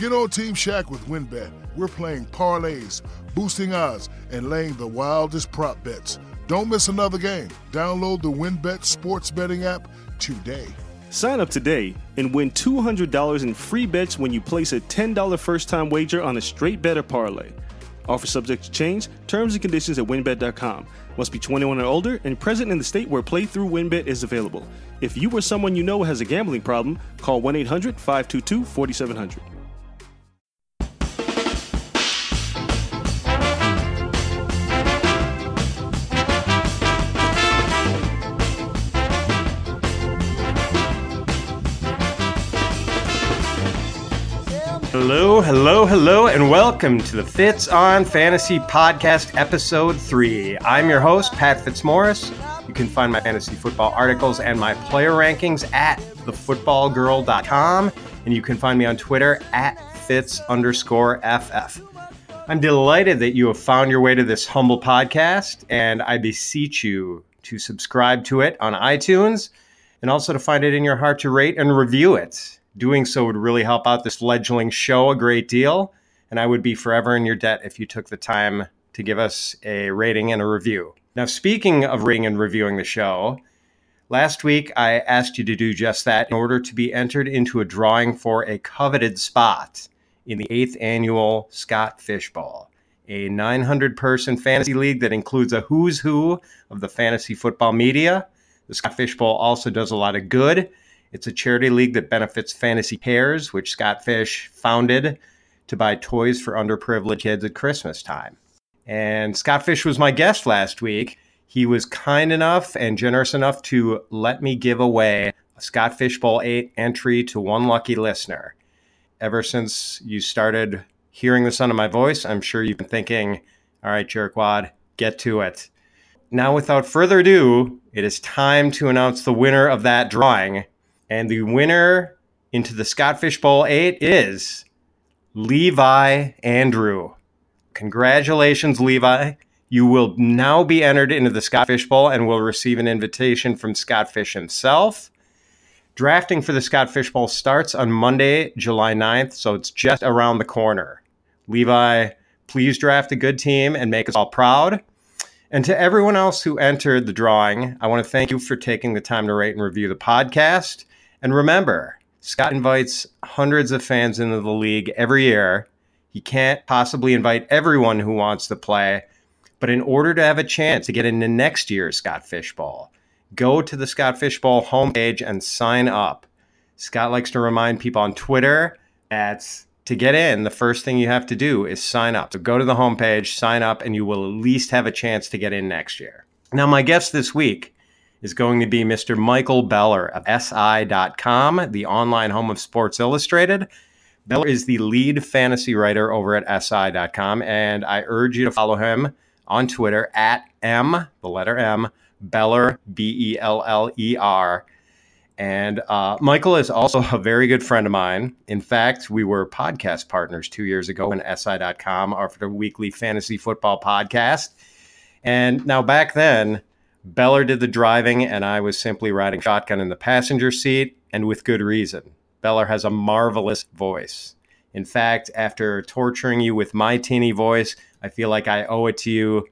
Get on Team Shaq with WynnBET. We're playing parlays, boosting odds, and laying the wildest prop bets. Don't miss another game. Download the WynnBET sports betting app today. Sign up today and win $200 in free bets when you place a $10 first time wager on a straight better parlay. Offer subject to change, terms and conditions at winbet.com. Must be 21 or older and present in the state where playthrough WynnBET is available. If you or someone you know has a gambling problem, call 1 800 522 4700. Hello, hello, hello, and welcome to the Fitz on Fantasy Podcast, Episode 3. I'm your host, Pat Fitzmaurice. You can find my fantasy football articles and my player rankings at thefootballgirl.com, and you can find me on Twitter at Fitz underscore FF. I'm delighted that you have found your way to this humble podcast, and I beseech you to subscribe to it on iTunes and also to find it in your heart to rate and review it. Doing so would really help out this fledgling show a great deal. And I would be forever in your debt if you took the time to give us a rating and a review. Now, speaking of rating and reviewing the show, last week I asked you to do just that in order to be entered into a drawing for a coveted spot in the eighth annual Scott Fish Bowl, a 900 person fantasy league that includes a who's who of the fantasy football media. The Scott Fish Bowl also does a lot of good it's a charity league that benefits Fantasy Cares, which Scott Fish founded to buy toys for underprivileged kids at Christmas time. And Scott Fish was my guest last week. He was kind enough and generous enough to let me give away a Scott Fish Bowl 8 entry to one lucky listener. Ever since you started hearing the sound of my voice, I'm sure you've been thinking, all right, jerkwad, get to it. Now, without further ado, it is time to announce the winner of that drawing. And the winner into the Scott Fish Bowl 8 is Levi Andrew. Congratulations, Levi. You will now be entered into the Scott Fish Bowl and will receive an invitation from Scott Fish himself. Drafting for the Scott Fish Bowl starts on Monday, July 9th, so it's just around the corner. Levi, please draft a good team and make us all proud. And to everyone else who entered the drawing, I want to thank you for taking the time to rate and review the podcast. And remember, Scott invites hundreds of fans into the league every year. He can't possibly invite everyone who wants to play, but in order to have a chance to get into next year's Scott Fish Bowl, go to the Scott Fish Bowl homepage and sign up. Scott likes to remind people on Twitter that to get in, the first thing you have to do is sign up. So go to the homepage, sign up, and you will at least have a chance to get in next year. Now, my guest this week is going to be Mr. Michael Beller of SI.com, the online home of Sports Illustrated. Beller is the lead fantasy writer over at SI.com, and I urge you to follow him on Twitter at M, the letter M, Beller, B E L L E R. And uh, Michael is also a very good friend of mine. In fact, we were podcast partners two years ago when SI.com offered a weekly fantasy football podcast. And now back then, Beller did the driving, and I was simply riding shotgun in the passenger seat, and with good reason. Beller has a marvelous voice. In fact, after torturing you with my teeny voice, I feel like I owe it to you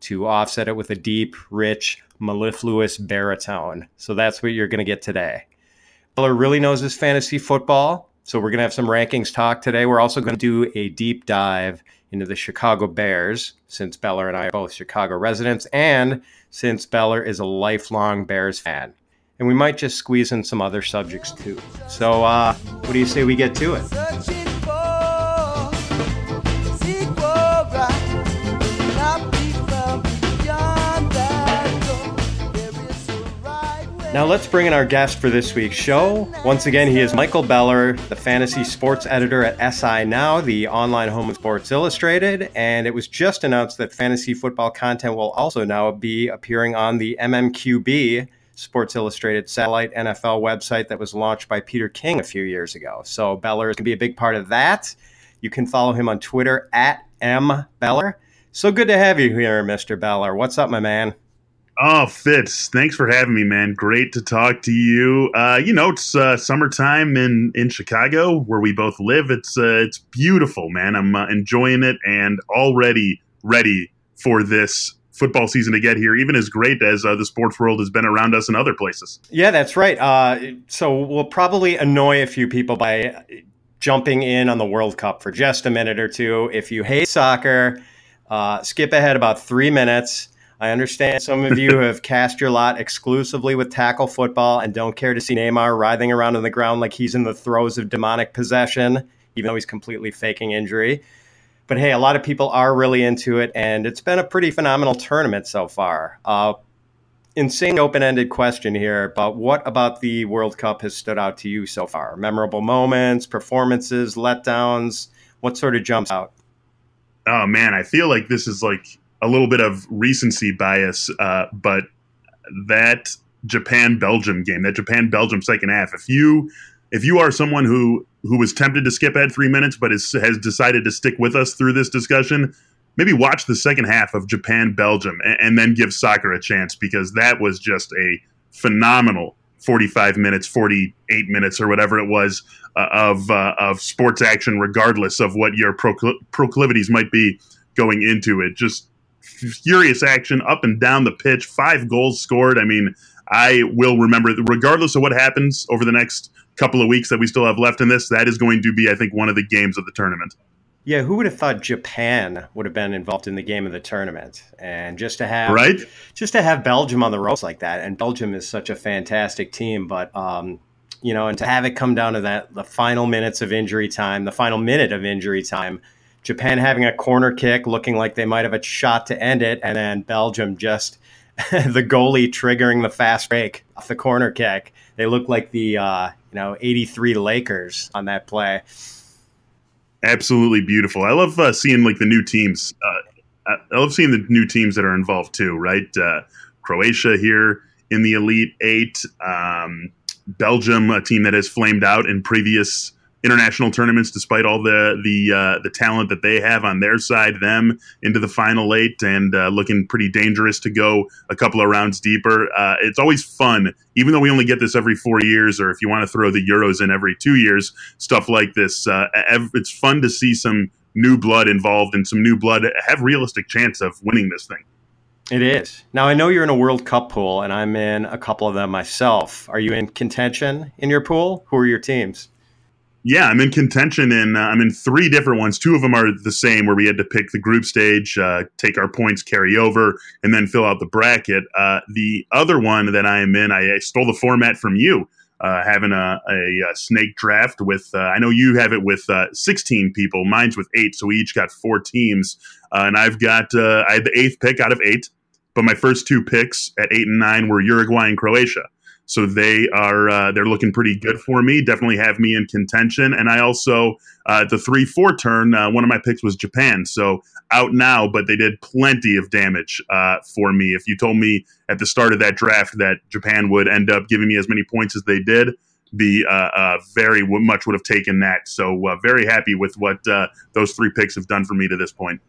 to offset it with a deep, rich, mellifluous baritone. So that's what you're going to get today. Beller really knows his fantasy football. So we're going to have some rankings talk today. We're also going to do a deep dive into the Chicago Bears, since Beller and I are both Chicago residents, and since Beller is a lifelong Bears fan. And we might just squeeze in some other subjects too. So, uh, what do you say we get to it? Now let's bring in our guest for this week's show. Once again, he is Michael Beller, the fantasy sports editor at SI Now, the online home of Sports Illustrated. And it was just announced that fantasy football content will also now be appearing on the MMQB Sports Illustrated satellite NFL website that was launched by Peter King a few years ago. So Beller is going to be a big part of that. You can follow him on Twitter at M Beller. So good to have you here, Mr. Beller. What's up, my man? Oh, Fitz, thanks for having me, man. Great to talk to you. Uh, you know, it's uh, summertime in in Chicago, where we both live. It's uh, it's beautiful, man. I'm uh, enjoying it and already ready for this football season to get here, even as great as uh, the sports world has been around us in other places. Yeah, that's right. Uh, so we'll probably annoy a few people by jumping in on the World Cup for just a minute or two. If you hate soccer, skip ahead about three minutes I understand some of you have cast your lot exclusively with tackle football and don't care to see Neymar writhing around on the ground like he's in the throes of demonic possession, even though he's completely faking injury. But hey, a lot of people are really into it, and it's been a pretty phenomenal tournament so far. Uh, insane open ended question here, but what about the World Cup has stood out to you so far? Memorable moments, performances, letdowns? What sort of jumps out? Oh, man, I feel like this is like a little bit of recency bias, uh, but that Japan Belgium game, that Japan Belgium second half, if you if you are someone who who was tempted to skip ahead three minutes but is, has decided to stick with us through this discussion, maybe watch the second half of Japan Belgium and, and then give soccer a chance because that was just a phenomenal 45 minutes, 48 minutes, or whatever it was uh, of uh, of sports action, regardless of what your procl- proclivities might be going into it. Just furious action up and down the pitch, five goals scored. I mean, I will remember, regardless of what happens over the next couple of weeks that we still have left in this, that is going to be, I think, one of the games of the tournament. Yeah, who would have thought Japan would have been involved in the game of the tournament? And just to have right, just to have Belgium on the ropes like that, and Belgium is such a fantastic team, but um, you know, and to have it come down to that the final minutes of injury time, the final minute of injury time Japan having a corner kick, looking like they might have a shot to end it, and then Belgium just the goalie triggering the fast break off the corner kick. They look like the uh, you know '83 Lakers on that play. Absolutely beautiful. I love uh, seeing like the new teams. Uh, I love seeing the new teams that are involved too. Right, uh, Croatia here in the Elite Eight. Um, Belgium, a team that has flamed out in previous international tournaments, despite all the the uh, the talent that they have on their side, them into the final eight and uh, looking pretty dangerous to go a couple of rounds deeper. Uh, it's always fun, even though we only get this every four years, or if you want to throw the Euros in every two years, stuff like this. Uh, it's fun to see some new blood involved and some new blood have realistic chance of winning this thing. It is. Now I know you're in a World Cup pool, and I'm in a couple of them myself. Are you in contention in your pool? Who are your teams? Yeah, I'm in contention, and uh, I'm in three different ones. Two of them are the same, where we had to pick the group stage, uh, take our points, carry over, and then fill out the bracket. Uh, the other one that I am in, I, I stole the format from you, uh, having a, a, a, snake draft with. Uh, I know you have it with uh, 16 people. Mine's with eight, so we each got four teams, and I've got I had the eighth pick out of eight, but my first two picks at eight and nine were Uruguay and Croatia. So they are uh, they're looking pretty good for me. Definitely have me in contention. And I also uh, the three four turn uh, one of my picks was Japan. So out now, but they did plenty of damage uh, for me. If you told me at the start of that draft that Japan would end up giving me as many points as they did, be uh, uh, very much would have taken that. So very happy with what those three picks have done for me to this point.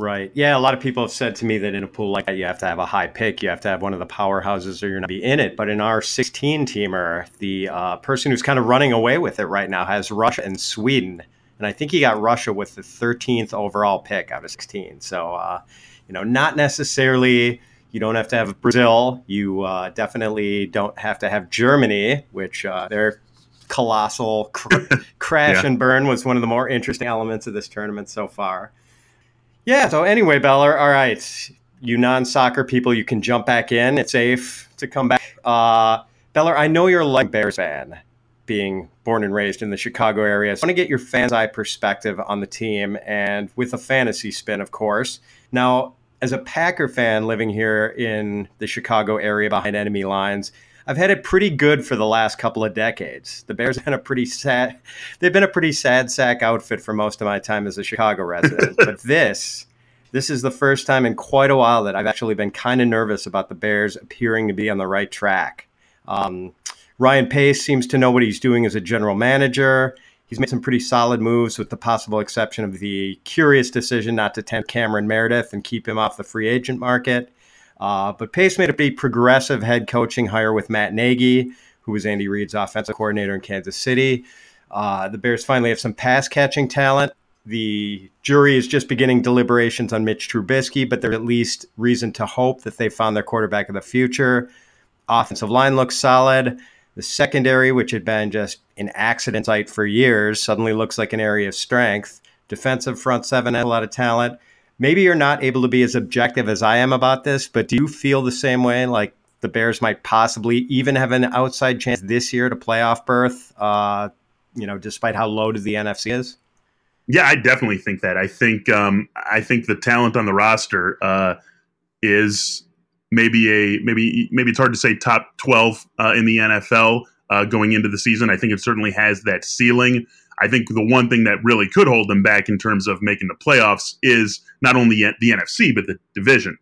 Right. Yeah. A lot of people have said to me that in a pool like that, you have to have a high pick. You have to have one of the powerhouses or you're not be in it. But in our 16 teamer, the uh, person who's kind of running away with it right now has Russia and Sweden. And I think he got Russia with the 13th overall pick out of 16. So, uh, you know, not necessarily, you don't have to have Brazil. You uh, definitely don't have to have Germany, which uh, their colossal cr- crash yeah. and burn was one of the more interesting elements of this tournament so far. Yeah. So anyway, Beller, all right. You non-soccer people, you can jump back in. It's safe to come back. Uh, Beller, I know you're a like Bears fan, being born and raised in the Chicago area. So I want to get your fan's eye perspective on the team and with a fantasy spin, of course. Now, as a Packer fan living here in the Chicago area behind enemy lines, I've had it pretty good for the last couple of decades. The Bears have been a pretty sad they've been a pretty sad sack outfit for most of my time as a Chicago resident. but this this is the first time in quite a while that I've actually been kind of nervous about the Bears appearing to be on the right track. Um, Ryan Pace seems to know what he's doing as a general manager. He's made some pretty solid moves, with the possible exception of the curious decision not to tempt Cameron Meredith and keep him off the free agent market. Uh, but Pace made a pretty progressive head coaching hire with Matt Nagy, who was Andy Reid's offensive coordinator in Kansas City. Uh, the Bears finally have some pass catching talent. The jury is just beginning deliberations on Mitch Trubisky, but there's at least reason to hope that they found their quarterback of the future. Offensive line looks solid. The secondary, which had been just an accident site for years, suddenly looks like an area of strength. Defensive front seven had a lot of talent maybe you're not able to be as objective as I am about this, but do you feel the same way? Like the Bears might possibly even have an outside chance this year to playoff berth, uh, you know, despite how loaded the NFC is? Yeah, I definitely think that. I think um, I think the talent on the roster uh, is maybe a maybe maybe it's hard to say top twelve uh, in the NFL uh, going into the season. I think it certainly has that ceiling. I think the one thing that really could hold them back in terms of making the playoffs is not only the NFC, but the division.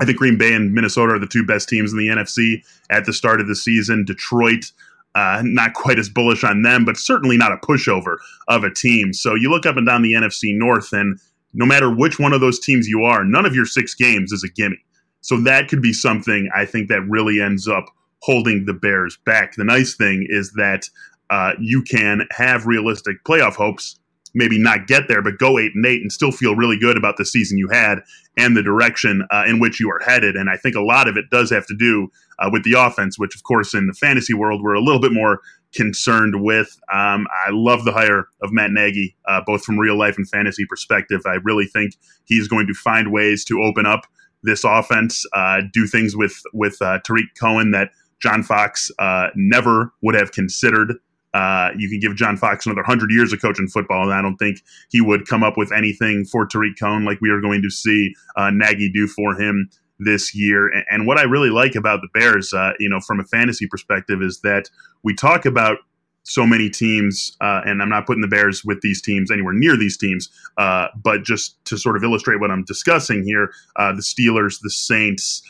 I think Green Bay and Minnesota are the two best teams in the NFC at the start of the season. Detroit, uh, not quite as bullish on them, but certainly not a pushover of a team. So you look up and down the NFC North, and no matter which one of those teams you are, none of your six games is a gimme. So that could be something I think that really ends up holding the Bears back. The nice thing is that uh, you can have realistic playoff hopes, maybe not get there, but go eight and eight and still feel really good about the season you had and the direction uh, in which you are headed. And I think a lot of it does have to do uh, with the offense, which, of course, in the fantasy world, we're a little bit more concerned with. Um, I love the hire of Matt Nagy, uh, both from real life and fantasy perspective. I really think he's going to find ways to open up this offense, uh, do things with with uh, Tarik Cohen that John Fox uh, never would have considered. Uh, you can give John Fox another 100 years of coaching football, and I don't think he would come up with anything for Tarik Cohen like we are going to see uh, Nagy do for him this year. And, and, what I really like about the Bears, uh, you know, from a fantasy perspective, is that we talk about so many teams, uh, and I'm not putting the Bears with these teams anywhere near these teams, uh, but just to sort of illustrate what I'm discussing here, uh, the Steelers, the Saints,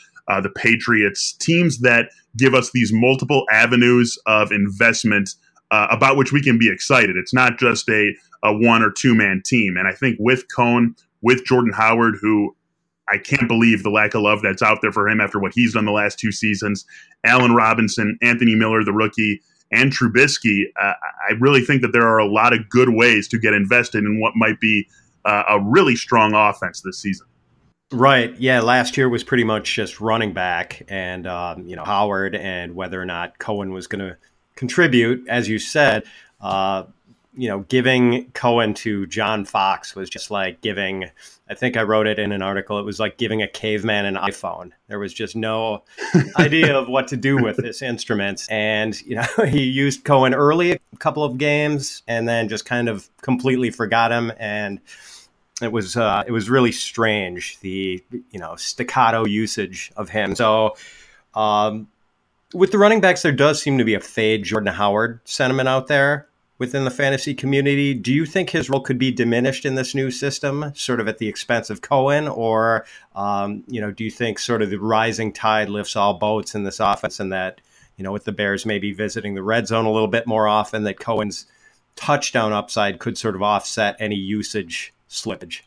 the Patriots, teams that give us these multiple avenues of investment – uh, about which we can be excited. It's not just a, a one or two man team. And I think with Cohen, with Jordan Howard, who I can't believe the lack of love that's out there for him after what he's done the last two seasons, Allen Robinson, Anthony Miller, the rookie, and Trubisky, uh, I really think that there are a lot of good ways to get invested in what might be uh, a really strong offense this season. Right. Yeah. Last year was pretty much just running back and, um, you know, Howard and whether or not Cohen was going to contribute, as you said. Uh, you know, giving Cohen to John Fox was just like giving. I think I wrote it in an article. It was like giving a caveman an iPhone. There was just no idea of what to do with this instrument, and you know, he used Cohen early a couple of games, and then just kind of completely forgot him, and it was uh, it was really strange the you know staccato usage of him. So. Um, with the running backs, there does seem to be a fade Jordan Howard sentiment out there within the fantasy community. Do you think his role could be diminished in this new system, sort of at the expense of Cohen, or um, you know, do you think sort of the rising tide lifts all boats in this offense, and that you know, with the Bears maybe visiting the red zone a little bit more often, that Cohen's touchdown upside could sort of offset any usage slippage?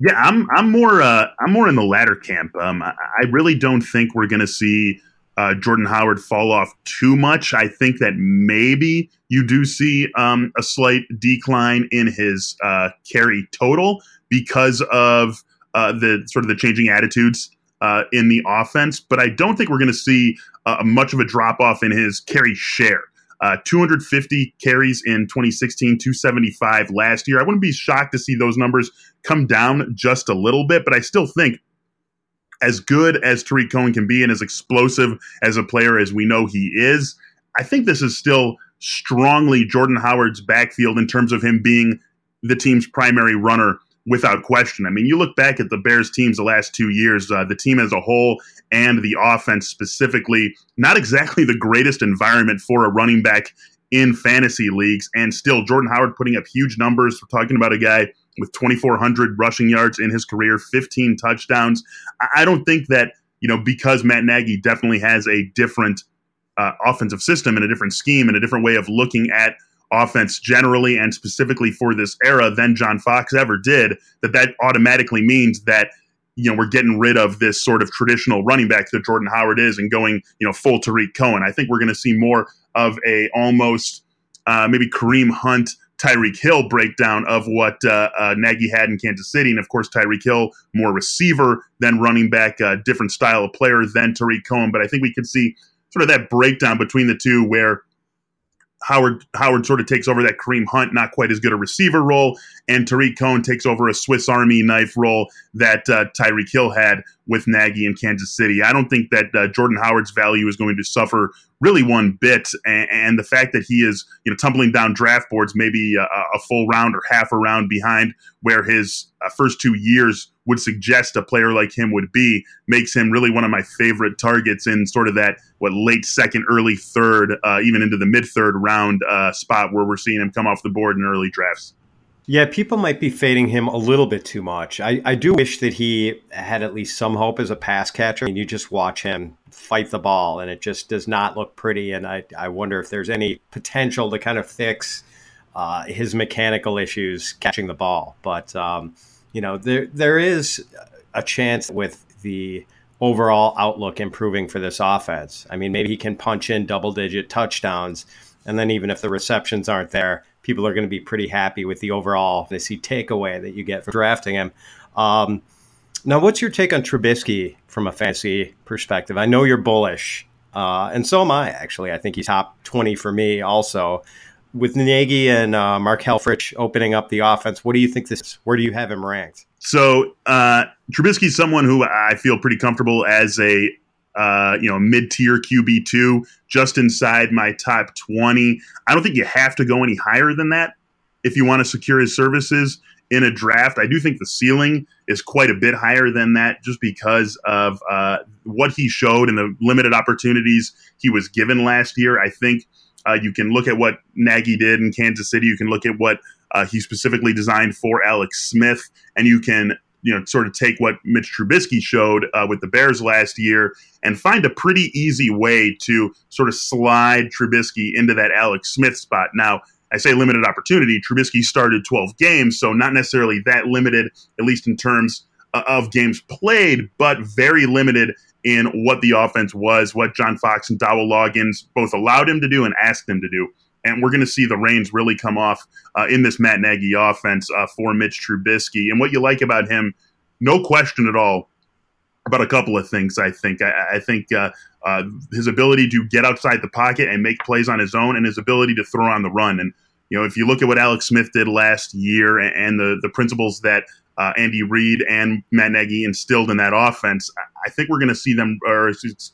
Yeah, I'm I'm more uh, I'm more in the latter camp. Um, I, I really don't think we're going to see uh, Jordan Howard fall off too much. I think that maybe you do see um, a slight decline in his uh, carry total because of uh, the sort of the changing attitudes uh, in the offense. But I don't think we're going to see uh, much of a drop off in his carry share. Uh, 250 carries in 2016, 275 last year. I wouldn't be shocked to see those numbers come down just a little bit, but I still think as good as Tarik Cohen can be and as explosive as a player as we know he is, I think this is still strongly Jordan Howard's backfield in terms of him being the team's primary runner without question. I mean, you look back at the Bears teams the last two years, uh, the team as a whole and the offense specifically, not exactly the greatest environment for a running back in fantasy leagues. And still, Jordan Howard putting up huge numbers. We're talking about a guy with 2,400 rushing yards in his career, 15 touchdowns. I don't think that, you know, because Matt Nagy definitely has a different uh, offensive system and a different scheme and a different way of looking at offense generally and specifically for this era than John Fox ever did, that that automatically means that you know, we're getting rid of this sort of traditional running back that Jordan Howard is and going, you know, full Tarik Cohen. I think we're going to see more of a almost uh, maybe Kareem Hunt, Tyreek Hill breakdown of what uh, uh, Nagy had in Kansas City. And of course, Tyreek Hill, more receiver than running back, uh, different style of player than Tarik Cohen. But I think we could see sort of that breakdown between the two where Howard Howard sort of takes over that Kareem Hunt, not quite as good a receiver role, and Tarik Cohen takes over a Swiss Army knife role that uh, Tyreek Hill had with Nagy in Kansas City. I don't think that uh, Jordan Howard's value is going to suffer really one bit, and, and, the fact that he is you know tumbling down draft boards maybe a, a full round or half a round behind where his uh, first two years would suggest a player like him would be makes him really one of my favorite targets in sort of that what late second, early third, uh, even into the mid third round uh, spot where we're seeing him come off the board in early drafts. Yeah, people might be fading him a little bit too much. I, I do wish that he had at least some hope as a pass catcher. And you just watch him fight the ball, and it just does not look pretty. And I, I wonder if there's any potential to kind of fix uh, his mechanical issues catching the ball. But um, you know, there there is a chance with the overall outlook improving for this offense. I mean, maybe he can punch in double digit touchdowns, and then even if the receptions aren't there, people are going to be pretty happy with the overall they see takeaway that you get from drafting him. Um, now, what's your take on Trubisky from a fantasy perspective? I know you're bullish, uh, and so am I. Actually, I think he's top twenty for me. Also, with Nagy and uh, Mark Helfrich opening up the offense, what do you think this? Is? Where do you have him ranked? So uh, is someone who I feel pretty comfortable as a uh, you know mid tier QB two, just inside my top twenty. I don't think you have to go any higher than that if you want to secure his services in a draft. I do think the ceiling is quite a bit higher than that, just because of uh, what he showed and the limited opportunities he was given last year. I think uh, you can look at what Nagy did in Kansas City. You can look at what uh, he specifically designed for Alex Smith, and you can you know sort of take what Mitch Trubisky showed uh, with the Bears last year and find a pretty easy way to sort of slide Trubisky into that Alex Smith spot. Now, I say limited opportunity. Trubisky started 12 games, so not necessarily that limited, at least in terms uh, of games played, but very limited in what the offense was, what John Fox and Dowell Loggains both allowed him to do and asked him to do. And we're going to see the reins really come off uh, in this Matt Nagy offense uh, for Mitch Trubisky. And what you like about him, no question at all, about a couple of things. I think. I, I think uh, uh, his ability to get outside the pocket and make plays on his own, and his ability to throw on the run. And you know, if you look at what Alex Smith did last year and, and the the principles that uh, Andy Reid and Matt Nagy instilled in that offense, I think we're going to see them, or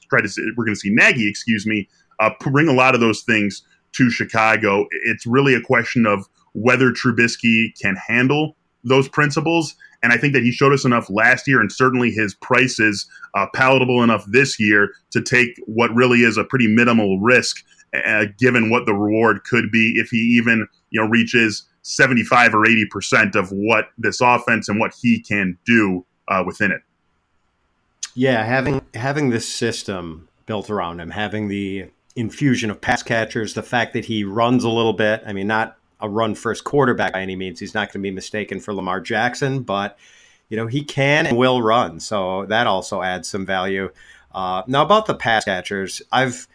try to, see, we're going to see Nagy, excuse me, uh, bring a lot of those things to Chicago. It's really a question of whether Trubisky can handle those principles. And I think that he showed us enough last year, and certainly his price is uh, palatable enough this year to take what really is a pretty minimal risk, uh, given what the reward could be if he even you know reaches 75 or 80 percent of what this offense and what he can do uh, within it. Yeah, having having this system built around him, having the infusion of pass catchers, the fact that he runs a little bit. I mean, not a run first quarterback by any means. He's not going to be mistaken for Lamar Jackson, but you know he can and will run, so that also adds some value. Uh, now about the pass catchers, I've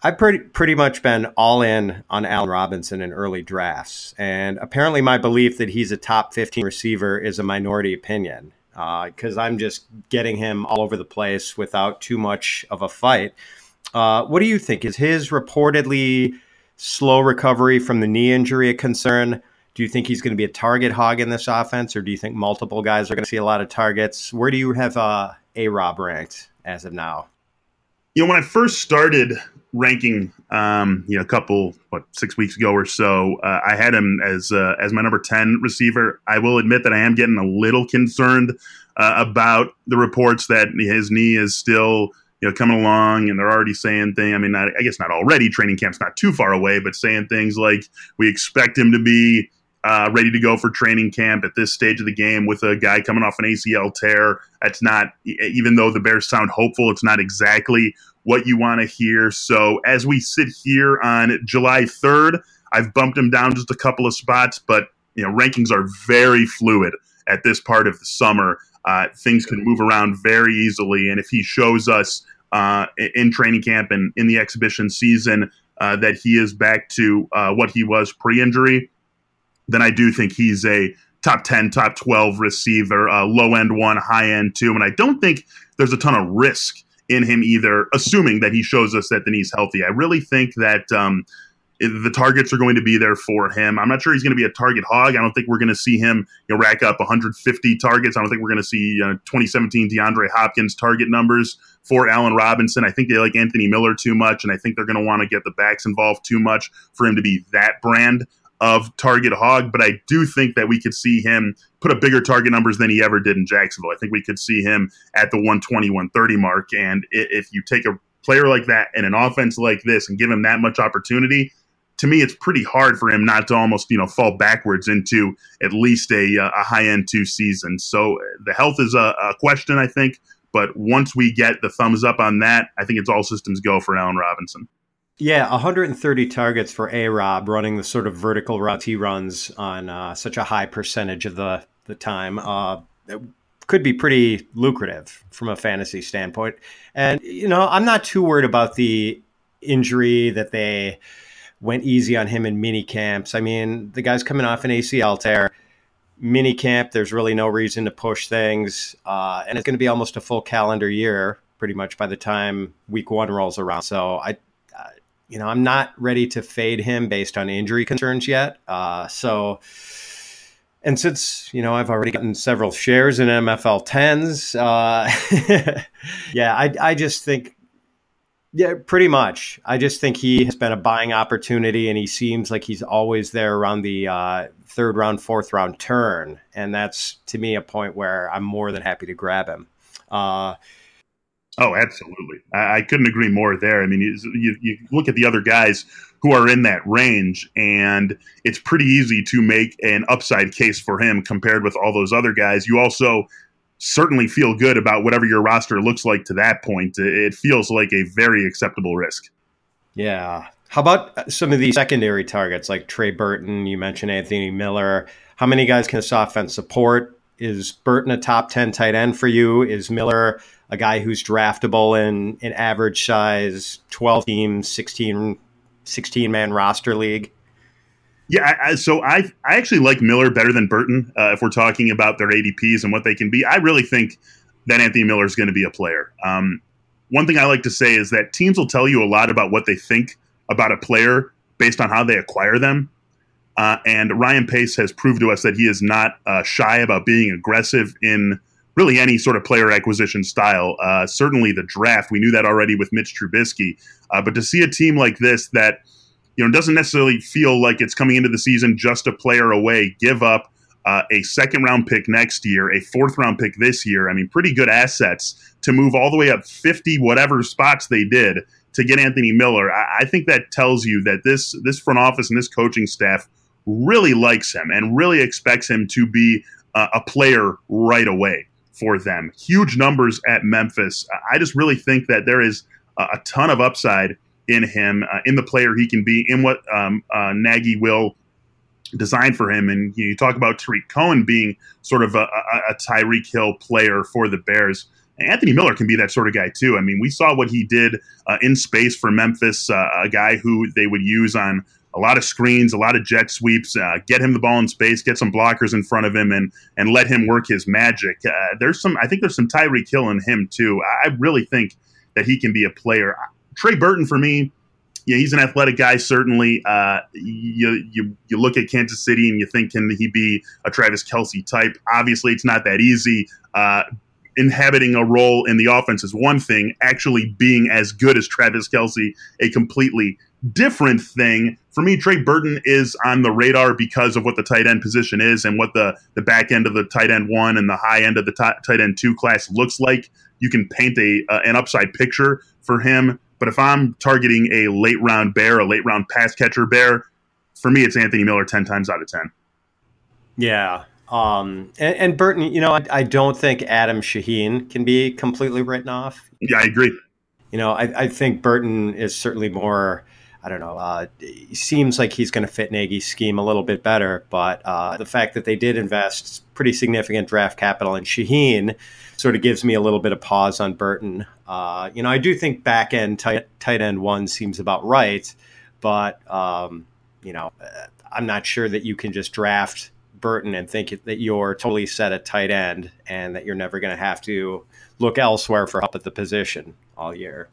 I've pretty pretty much been all in on Allen Robinson in early drafts, and apparently my belief that he's a top 15 receiver is a minority opinion because uh, I'm just getting him all over the place without too much of a fight. Uh, what do you think? Is his reportedly slow recovery from the knee injury a concern? Do you think he's going to be a target hog in this offense, or do you think multiple guys are going to see a lot of targets? Where do you have uh, a Rob ranked as of now? You know, when I first started ranking, um, you know, a couple what six weeks ago or so, uh, I had him as uh, as my number ten receiver. I will admit that I am getting a little concerned uh, about the reports that his knee is still you know coming along, and they're already saying things. I mean, not, I guess not already. Training camp's not too far away, but saying things like we expect him to be. Uh, ready to go for training camp at this stage of the game with a guy coming off an ACL tear. That's not, even though the Bears sound hopeful, it's not exactly what you want to hear. So as we sit here on July 3rd, I've bumped him down just a couple of spots, but you know rankings are very fluid at this part of the summer. uh, things can move around very easily. And if he shows us uh, in training camp and in the exhibition season uh, that he is back to uh, what he was pre injury, then I do think he's a top 10, top 12 receiver, uh, low end one, high end two. And I don't think there's a ton of risk in him either, assuming that he shows us that then he's healthy. I really think that. Um, the targets are going to be there for him. I'm not sure he's going to be a target hog. I don't think we're going to see him you know, rack up 150 targets. I don't think we're going to see uh, 2017 DeAndre Hopkins target numbers for Allen Robinson. I think they like Anthony Miller too much, and I think they're going to want to get the backs involved too much for him to be that brand of target hog. But I do think that we could see him put up bigger target numbers than he ever did in Jacksonville. I think we could see him at the 120, 130 mark. And if you take a player like that and an offense like this and give him that much opportunity, to me, it's pretty hard for him not to almost you know fall backwards into at least a, uh, a high end two seasons. So uh, the health is a, a, question, I think. But once we get the thumbs up on that, I think it's all systems go for Allen Robinson. Yeah, 130 targets for A Rob running the sort of vertical route he runs on uh, such a high percentage of the, the time. Uh, could be pretty lucrative from a fantasy standpoint. And, you know, I'm not too worried about the injury that they went easy on him in mini camps. I mean, the guy's coming off an ACL tear. Mini camp, there's really no reason to push things. Uh, and it's going to be almost a full calendar year pretty much by the time week one rolls around. So I, you know, I'm not ready to fade him based on injury concerns yet. Uh, so, and since you know I've already gotten several shares in MFL tens, uh, yeah, I, I just think yeah, pretty much. I just think he has been a buying opportunity, and he seems like he's always there around the uh, third round, fourth round turn, and that's to me a point where I'm more than happy to grab him. Oh, absolutely. I, I, couldn't agree more there. I mean, you, you look at the other guys who are in that range, and it's pretty easy to make an upside case for him compared with all those other guys. You also certainly feel good about whatever your roster looks like to that point. It feels like a very acceptable risk. Yeah. How about some of the secondary targets like Trey Burton? You mentioned Anthony Miller. How many guys can this offense support? Is Burton a top 10 tight end for you? Is Miller a guy who's draftable in an average size 12 team, 16, 16 man roster league? Yeah, I, so I I actually like Miller better than Burton uh, if we're talking about their ADPs and what they can be. I really think that Anthony Miller is going to be a player. Um, one thing I like to say is that teams will tell you a lot about what they think about a player based on how they acquire them. Uh, and Ryan Pace has proved to us that he is not uh, shy about being aggressive in really any sort of player acquisition style. Uh, certainly the draft, we knew that already with Mitch Trubisky. Uh, but to see a team like this that – you know, doesn't necessarily feel like it's coming into the season just a player away. Give up uh, a second round pick next year, a fourth round pick this year. I mean, pretty good assets to move all the way up 50 whatever spots they did to get Anthony Miller. I, I think that tells you that this this front office and this coaching staff really likes him and really expects him to be uh, a player right away for them. Huge numbers at Memphis. I just really think that there is a, ton of upside in him, uh, in the player he can be, in what um, uh, Nagy will design for him. And you, talk about Tarik Cohen being sort of a, a, a Tyreek Hill player for the Bears. Anthony Miller can be that sort of guy too. I mean, we saw what he did uh, in space for Memphis, uh, a guy who they would use on a lot of screens, a lot of jet sweeps, uh, get him the ball in space, get some blockers in front of him, and and let him work his magic. Uh, there's some, I think there's some Tyreek Hill in him too. I really think that he can be a player. Trey Burton for me, yeah, he's an athletic guy. Certainly, uh, you, you you look at Kansas City and you think can he be a Travis Kelce type? Obviously, it's not that easy. Uh, inhabiting a role in the offense is one thing. Actually, being as good as Travis Kelce, a completely different thing. For me, Trey Burton is on the radar because of what the tight end position is and what the the back end of the tight end one and the high end of the t- tight end two class looks like. You can paint a uh, an upside picture for him. But if I'm targeting a late round bear, a late round pass catcher bear, for me, it's Anthony Miller 10 times out of 10. Yeah. Um, and, and, Burton, you know, I, I, don't think Adam Shaheen can be completely written off. Yeah, I agree. You know, I, I think Burton is certainly more I don't know. Uh, seems like he's going to fit Nagy's scheme a little bit better, but uh, the fact that they did invest pretty significant draft capital in Shaheen sort of gives me a little bit of pause on Burton. Uh, you know, I do think back end tight, tight end one seems about right, but um, you know, uh, I'm not sure that you can just draft Burton and think that you're totally set at tight end and that you're never going to have to look elsewhere for help at the position all year.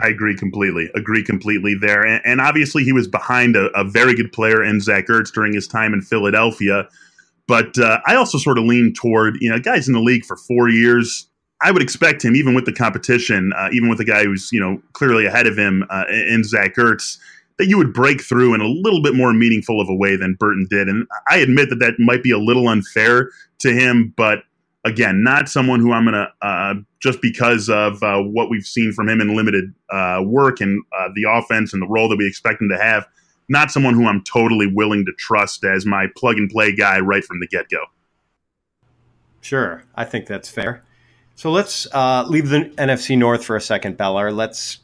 I agree completely. Agree completely there. And, and obviously, he was behind a, a, very good player in Zach Ertz during his time in Philadelphia. But uh, I also sort of lean toward, you know, guys in the league for four years. I would expect him, even with the competition, uh, even with a guy who's, you know, clearly ahead of him uh, in Zach Ertz, that you would break through in a little bit more meaningful of a way than Burton did. And I admit that that might be a little unfair to him, but again, not someone who I'm going to, uh, just because of uh, what we've seen from him in limited uh, work and uh, the offense and the role that we expect him to have, not someone who I'm totally willing to trust as my plug and play guy right from the get go. Sure. I think that's fair. So let's uh, leave the NFC North for a second, Beller. Let's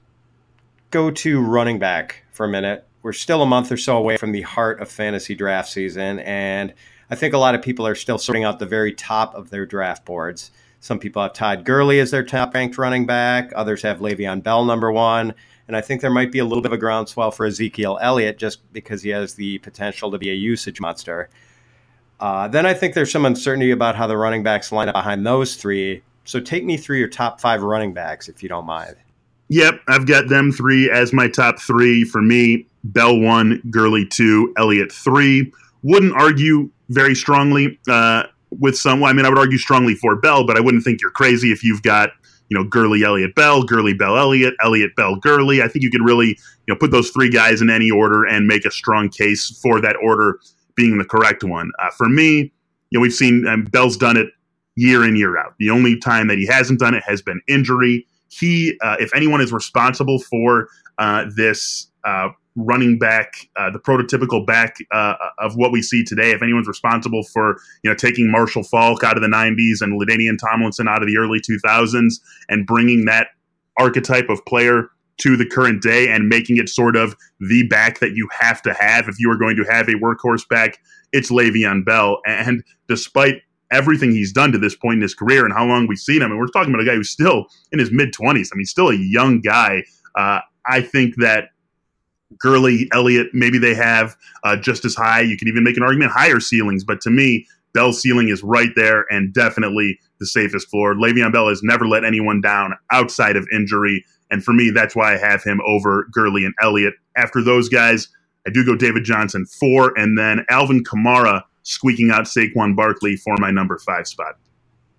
go to running back for a minute. We're still a month or so away from the heart of fantasy draft season, and I think a lot of people are still sorting out the very top of their draft boards. Some people have Todd Gurley as their top ranked running back, others have Le'Veon Bell number one. And I think there might be a little bit of a groundswell for Ezekiel Elliott just because he has the potential to be a usage monster. Uh, then I think there's some uncertainty about how the running backs line up behind those three. So take me through your top five running backs, if you don't mind. Yep, I've got them three as my top three. For me, Bell one, Gurley two, Elliott three. Wouldn't argue very strongly uh, with some. I mean, I would argue strongly for Bell, but I wouldn't think you're crazy if you've got you know Gurley, Elliott, Bell, Gurley, Bell, Elliott, Elliott, Bell, Gurley. I think you could really you know put those three guys in any order and make a strong case for that order being the correct one. Uh, for me, you know, we've seen um, Bell's done it year in year out. The only time that he hasn't done it has been injury. He, uh, if anyone is responsible for uh, this uh, running back, uh, the prototypical back uh, of what we see today. If anyone's responsible for you know taking Marshall Faulk out of the '90s and LaDainian Tomlinson out of the early 2000s and bringing that archetype of player to the current day and making it sort of the back that you have to have if you are going to have a workhorse back, it's Le'Veon Bell. And despite everything he's done to this point in his career and how long we've seen him, and we're talking about a guy who's still in his mid 20s. I mean, still a young guy. Uh, I think that Gurley, Elliott, maybe they have uh, just as high. You can even make an argument higher ceilings, but to me, Bell's ceiling is right there and definitely the safest floor. Le'Veon Bell has never let anyone down outside of injury, and for me, that's why I have him over Gurley and Elliott. After those guys, I do go David Johnson four, and then Alvin Kamara squeaking out Saquon Barkley for my number five spot.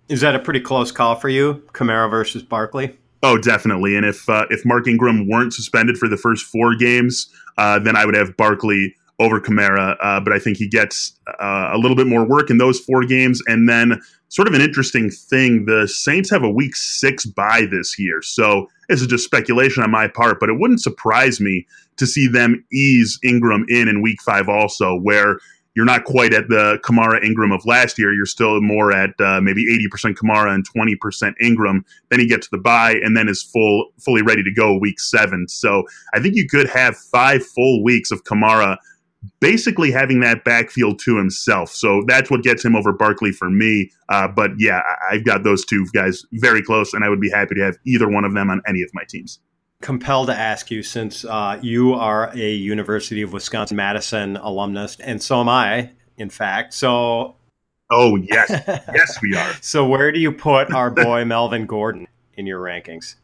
Is that a pretty close call for you, Kamara versus Barkley? Oh, definitely. And if uh, if Mark Ingram weren't suspended for the first four games, uh, then I would have Barkley over Kamara. Uh, but I think he gets uh, a little bit more work in those four games. And then, sort of an interesting thing: the Saints have a Week Six bye this year, so this is just speculation on my part. But it wouldn't surprise me to see them ease Ingram in in Week Five, also, where you're not quite at the Kamara Ingram of last year. You're still more at uh, maybe 80% Kamara and 20% Ingram. Then he gets the bye and then is full, fully ready to go week seven. So I think you could have five full weeks of Kamara basically having that backfield to himself. So that's what gets him over Barkley for me. Uh, but yeah, I've got those two guys very close, and I would be happy to have either one of them on any of my teams compelled to ask you since uh, you are a University of Wisconsin Madison alumnus, and so am I, in fact. So, oh yes, yes, we are. So, where do you put our boy Melvin Gordon in your rankings?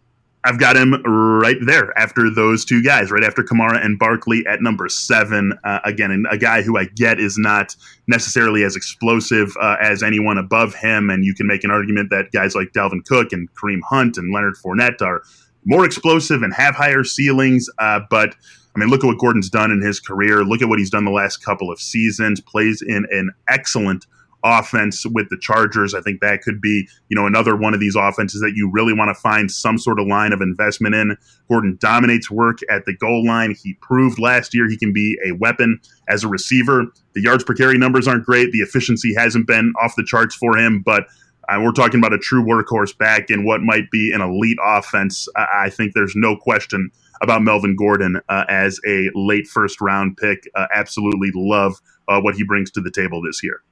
I've got him right there after those two guys, right after Kamara and Barkley at number seven. Uh, again, a guy who I get is not necessarily as explosive uh, as anyone above him, and you can make an argument that guys like Dalvin Cook and Kareem Hunt and Leonard Fournette are more explosive and have higher ceilings. Uh, but I mean, look at what Gordon's done in his career. Look at what he's done the last couple of seasons. Plays in an excellent offense with the Chargers. I think that could be, you know, another one of these offenses that you really want to find some sort of line of investment in. Gordon dominates work at the goal line. He proved last year he can be a weapon as a receiver. The yards per carry numbers aren't great. The efficiency hasn't been off the charts for him, but uh, we're talking about a true workhorse back in what might be an elite offense. I, I think there's no question about Melvin Gordon uh, as a late first round pick. Uh, absolutely love uh, what he brings to the table this year.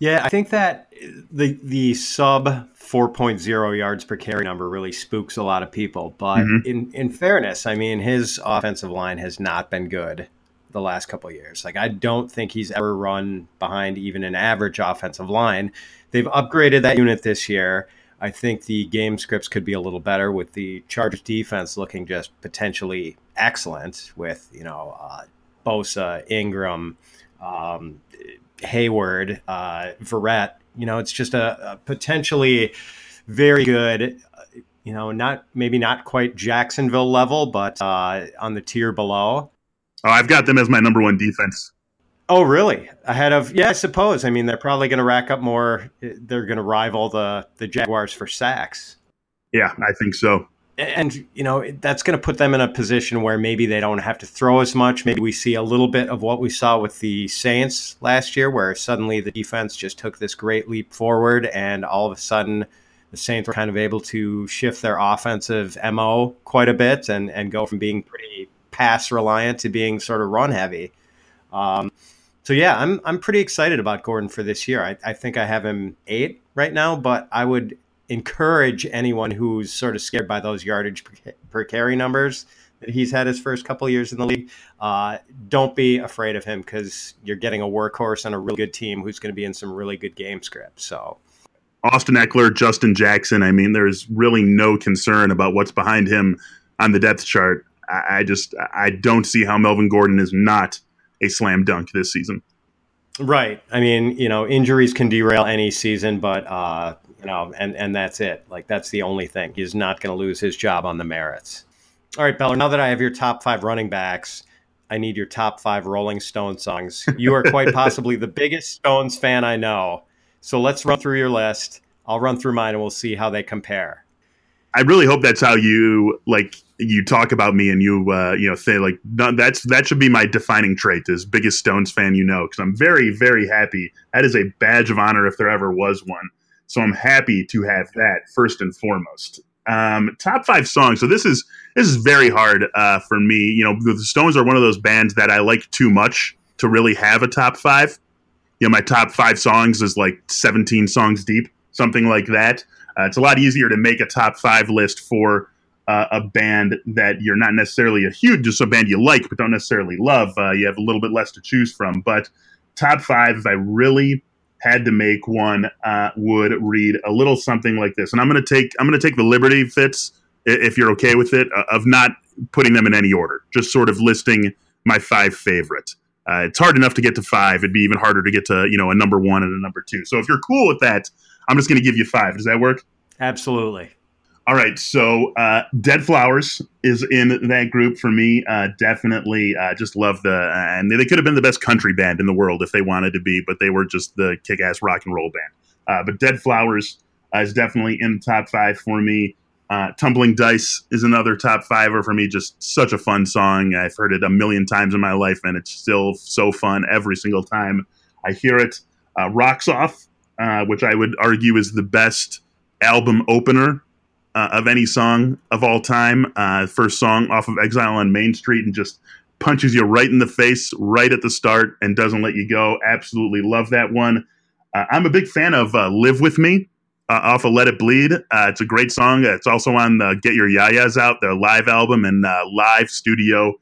Yeah, I think that the the sub 4.0 yards per carry number really spooks a lot of people. But mm-hmm. in in fairness, I mean his offensive line has not been good the last couple years. Like I don't think he's ever run behind even an average offensive line. They've upgraded that unit this year. I think the game scripts could be a little better with the Chargers defense looking just potentially excellent with you know uh, Bosa, Ingram, um, Hayward, uh, Verrett. You know, it's just a, a potentially very good. You know, not maybe not quite Jacksonville level, but uh, on the tier below. Oh, I've got them as my number one defense. Oh, really? Ahead of yeah, I suppose. I mean, they're probably going to rack up more. They're going to rival the the Jaguars for sacks. Yeah, I think so. And you know that's going to put them in a position where maybe they don't have to throw as much. Maybe we see a little bit of what we saw with the Saints last year, where suddenly the defense just took this great leap forward, and all of a sudden the Saints were kind of able to shift their offensive mo quite a bit and and go from being pretty pass reliant to being sort of run heavy. Um, so yeah, I'm I'm pretty excited about Gordon for this year. I, I think I have him eight right now, but I would encourage anyone who's sort of scared by those yardage per, per carry numbers that he's had his first couple years in the league. Uh, don't be afraid of him because you're getting a workhorse and a really good team who's going to be in some really good game scripts. So. Austin Ekeler, Justin Jackson. I mean, there's really no concern about what's behind him on the depth chart. I, just I don't see how Melvin Gordon is not a slam dunk this season. Right. I mean, you know, injuries can derail any season, but uh, you know, and and that's it. Like that's the only thing. He's not going to lose his job on the merits. All right, Beller. Now that I have your top five running backs, I need your top five Rolling Stone songs. You are quite possibly the biggest Stones fan I know. So let's run through your list. I'll run through mine, and we'll see how they compare. I really hope that's how you like you talk about me and you uh, you know say like that's that should be my defining trait as biggest Stones fan you know because I'm very very happy. That is a badge of honor if there ever was one. So I'm happy to have that first and foremost. Um, top five songs. So this is this is very hard uh, for me. You know the Stones are one of those bands that I like too much to really have a top five. You know my top five songs is like 17 songs deep something like that uh, it's a lot easier to make a top five list for uh, a band that you're not necessarily a huge, just a band you like but don't necessarily love. Uh, you have a little bit less to choose from. But top five, if I really had to make one, uh, would read a little something like this. And I'm going to take I'm going to take the liberty, Fitz, if you're okay with it, uh, of not putting them in any order, just sort of listing my five favorite. Uh, it's hard enough to get to five. It'd be even harder to get to you know a number one and a number two. So if you're cool with that, I'm just going to give you five. Does that work? Absolutely. All right, so uh, Dead Flowers is in that group for me. Uh, definitely, uh, just love the and they could have been the best country band in the world if they wanted to be, but they were just the kick-ass rock and roll band. Uh, but Dead Flowers uh, is definitely in the top five for me. Uh, Tumbling Dice is another top fiver for me. Just such a fun song. I've heard it a million times in my life, and it's still so fun every single time I hear it. Rocks Off, which I would argue is the best album opener uh, of any song of all time. Uh, first song off of Exile on Main Street and just punches you right in the face right at the start and doesn't let you go. Absolutely love that one. Uh, I'm a big fan of uh, Live With Me uh, off of Let It Bleed. Uh, it's a great song. It's also on the Get Your Ya-Ya's Out, their live album and live studio.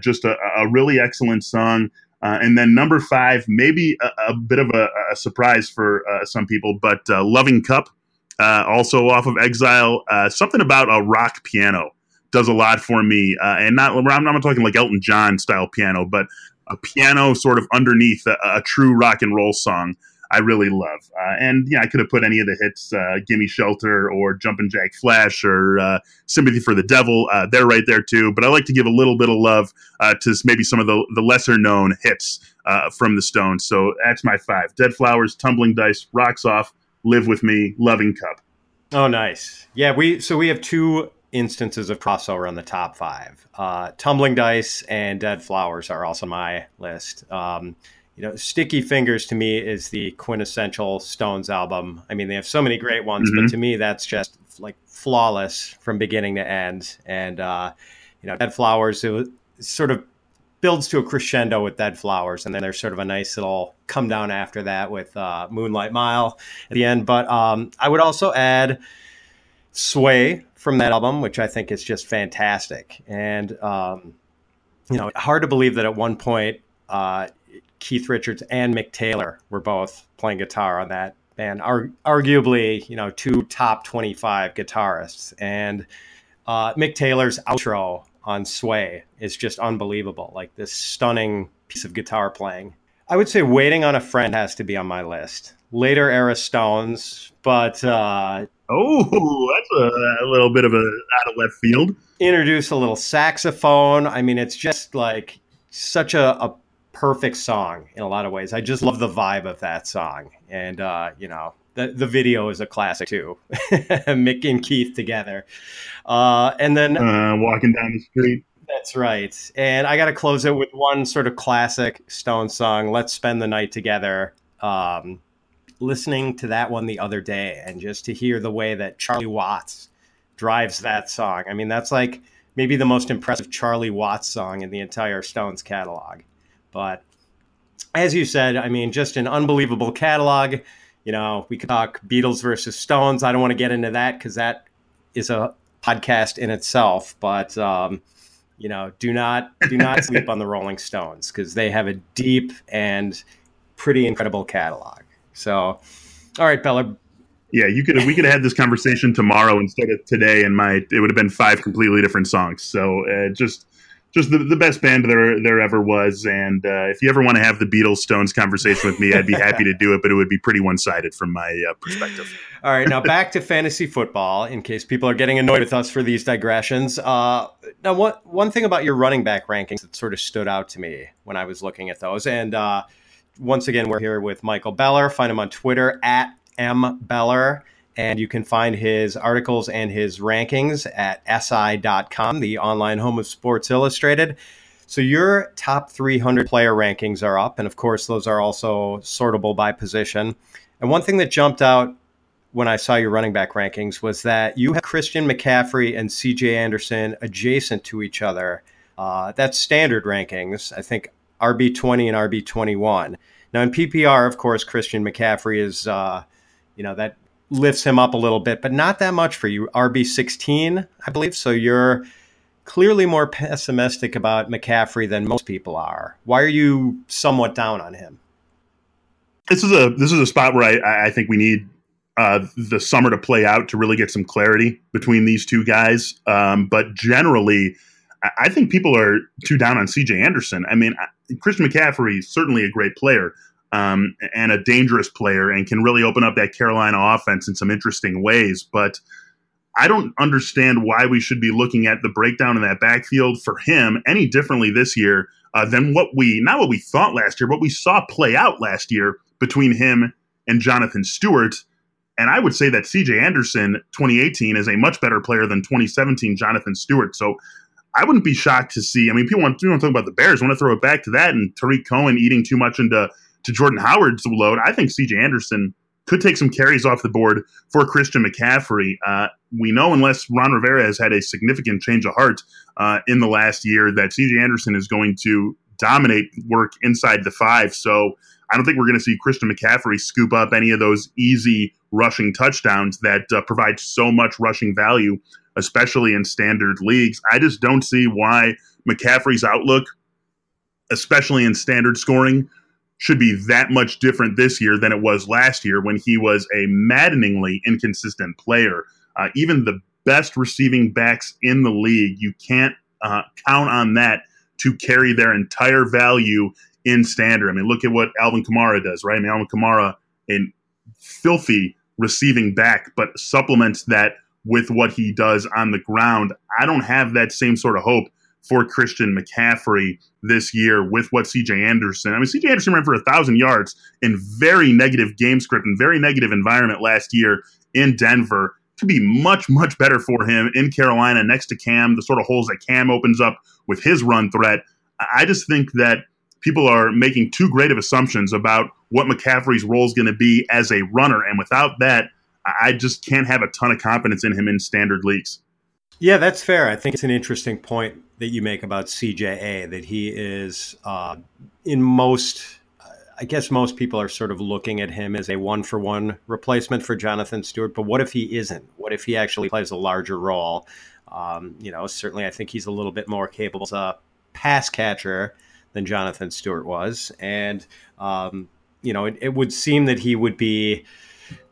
just a, a, really excellent song. And then number five, maybe a, a bit of a, a surprise for some people, but Loving Cup uh, also off of Exile. Uh, something about a rock piano does a lot for me, uh, and not I'm not talking like Elton John style piano, but a piano sort of underneath a, a true rock and roll song. I really love, uh, and yeah, I could have put any of the hits, uh, "Gimme Shelter" or "Jumpin' Jack Flash" or uh, "Sympathy for the Devil." they're right there too. But I like to give a little bit of love to maybe some of the the lesser known hits from the Stones. So that's my five: Dead Flowers, Tumbling Dice, Rocks Off, Live with Me, Loving Cup. Oh, nice. Yeah, we so we have two instances of crossover on the top five. Uh, Tumbling Dice and Dead Flowers are also my list. Um, you know, Sticky Fingers to me is the quintessential Stones album. I mean, they have so many great ones, mm-hmm. but to me, that's just like flawless from beginning to end. And uh, you know, Dead Flowers, it sort of builds to a crescendo with Dead Flowers, and then there's sort of a nice little come down after that with uh, Moonlight Mile at the end. But um, I would also add Sway from that album, which I think is just fantastic. And, um, you know, hard to believe that at one point, uh, Keith Richards and Mick Taylor were both playing guitar on that band, Ar- arguably, you know, two top 25 guitarists. And uh, Mick Taylor's outro on Sway is just unbelievable. Like this stunning piece of guitar playing. I would say Waiting on a Friend has to be on my list. Later era Stones, but uh, oh, that's a, a, little bit of a out of left field. Introduce a little saxophone. I mean, it's just like such a, a perfect song in a lot of ways. I just love the vibe of that song, and uh, you know, the the video is a classic too. Mick and Keith together, uh, and then uh, walking down the street. That's right. And I got to close it with one sort of classic Stone song. Let's spend the night together. Um, listening to that one the other day, and just to hear the way that Charlie Watts drives that song. I mean, that's like maybe the most impressive Charlie Watts song in the entire Stones catalog. But as you said, I mean, just an unbelievable catalog. You know, we could talk Beatles versus Stones. I don't want to get into that because that is a podcast in itself. But um, you know, do not do not sleep on the Rolling Stones because they have a deep and pretty incredible catalog. So, all right, Beller, yeah, you could we could have had this conversation tomorrow instead of today, and my it would have been five completely different songs. So uh, just just the, the best band there there ever was. And uh, if you ever want to have the Beatles Stones conversation with me, I'd be happy to do it, but it would be pretty one sided from my uh, perspective. All right, now back to fantasy football. In case people are getting annoyed with us for these digressions, uh, now one one thing about your running back rankings that sort of stood out to me when I was looking at those, and uh, once again, we're here with Michael Beller. Find him on Twitter at M Beller. And you can find his articles and his rankings at SI.com, the online home of Sports Illustrated. So your top 300 player rankings are up. And of course, those are also sortable by position. And one thing that jumped out when I saw your running back rankings was that you have Christian McCaffrey and CJ Anderson adjacent to each other. Uh, that's standard rankings. I think RB20 and RB21. Now in PPR, of course, Christian McCaffrey is, uh, you know, that lifts him up a little bit, but not that much for you. RB16, I believe. So you're clearly more pessimistic about McCaffrey than most people are. Why are you somewhat down on him? This is a this is a spot where I, I think we need uh, the summer to play out to really get some clarity between these two guys. Um, but generally, I think people are too down on CJ Anderson. I mean, Christian McCaffrey is certainly a great player, um, and a dangerous player and can really open up that Carolina offense in some interesting ways. But I don't understand why we should be looking at the breakdown in that backfield for him any differently this year uh, than what we, not what we thought last year, what we saw play out last year between him and Jonathan Stewart. And I would say that CJ Anderson 2018 is a much better player than 2017 Jonathan Stewart. So I wouldn't be shocked to see. I mean, people want, to talk about the Bears. I want to throw it back to that and Tarik Cohen eating too much into to Jordan Howard's load, I think CJ Anderson could take some carries off the board for Christian McCaffrey. Uh, we know, unless Ron Rivera has had a significant change of heart uh, in the last year, that CJ Anderson is going to dominate work inside the five. So I don't think we're going to see Christian McCaffrey scoop up any of those easy rushing touchdowns that uh, provide so much rushing value, especially in standard leagues. I just don't see why McCaffrey's outlook, especially in standard scoring, should be that much different this year than it was last year when he was a maddeningly inconsistent player. Uh, even the best receiving backs in the league, you can't uh, count on that to carry their entire value in standard. I mean, look at what Alvin Kamara does, right? I mean, Alvin Kamara, a filthy receiving back, but supplements that with what he does on the ground. I don't have that same sort of hope for Christian McCaffrey this year with what CJ Anderson. I mean, CJ Anderson ran for a thousand yards in very negative game script and very negative environment last year in Denver. To be much, much better for him in Carolina next to Cam, the sort of holes that Cam opens up with his run threat. I just think that people are making too great of assumptions about what McCaffrey's role is going to be as a runner. And without that, I just can't have a ton of confidence in him in standard leagues. Yeah, that's fair. I think it's an interesting point that you make about CJA that he is uh, in most. I guess most people are sort of looking at him as a one for one replacement for Jonathan Stewart. But what if he isn't? What if he actually plays a larger role? Um, you know, certainly I think he's a little bit more capable as a pass catcher than Jonathan Stewart was. And, um, you know, it, it, would seem that he would be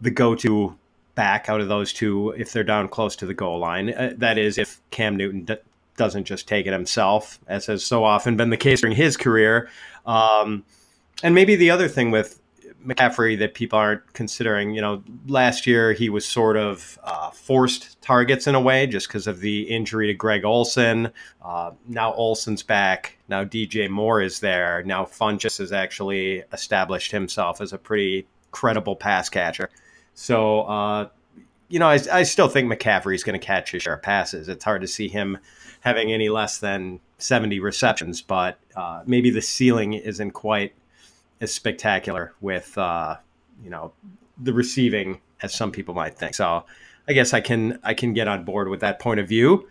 the go to back out of those two if they're down close to the goal line. Uh, that is, if Cam Newton d- doesn't just take it himself, as has so often been the case during his career. Um, and maybe the other thing with McCaffrey that people aren't considering. You know, last year he was sort of uh, forced targets in a way just because of the injury to Greg Olsen. Uh, now Olsen's back. Now DJ Moore is there. Now Funchess has actually established himself as a pretty credible pass catcher. So, uh, you know, I, I, still think McCaffrey is going to catch his share of passes. It's hard to see him having any less than 70 receptions, but uh, maybe the ceiling isn't quite as spectacular with uh, you know the receiving as some people might think. So I guess I can I can get on board with that point of view.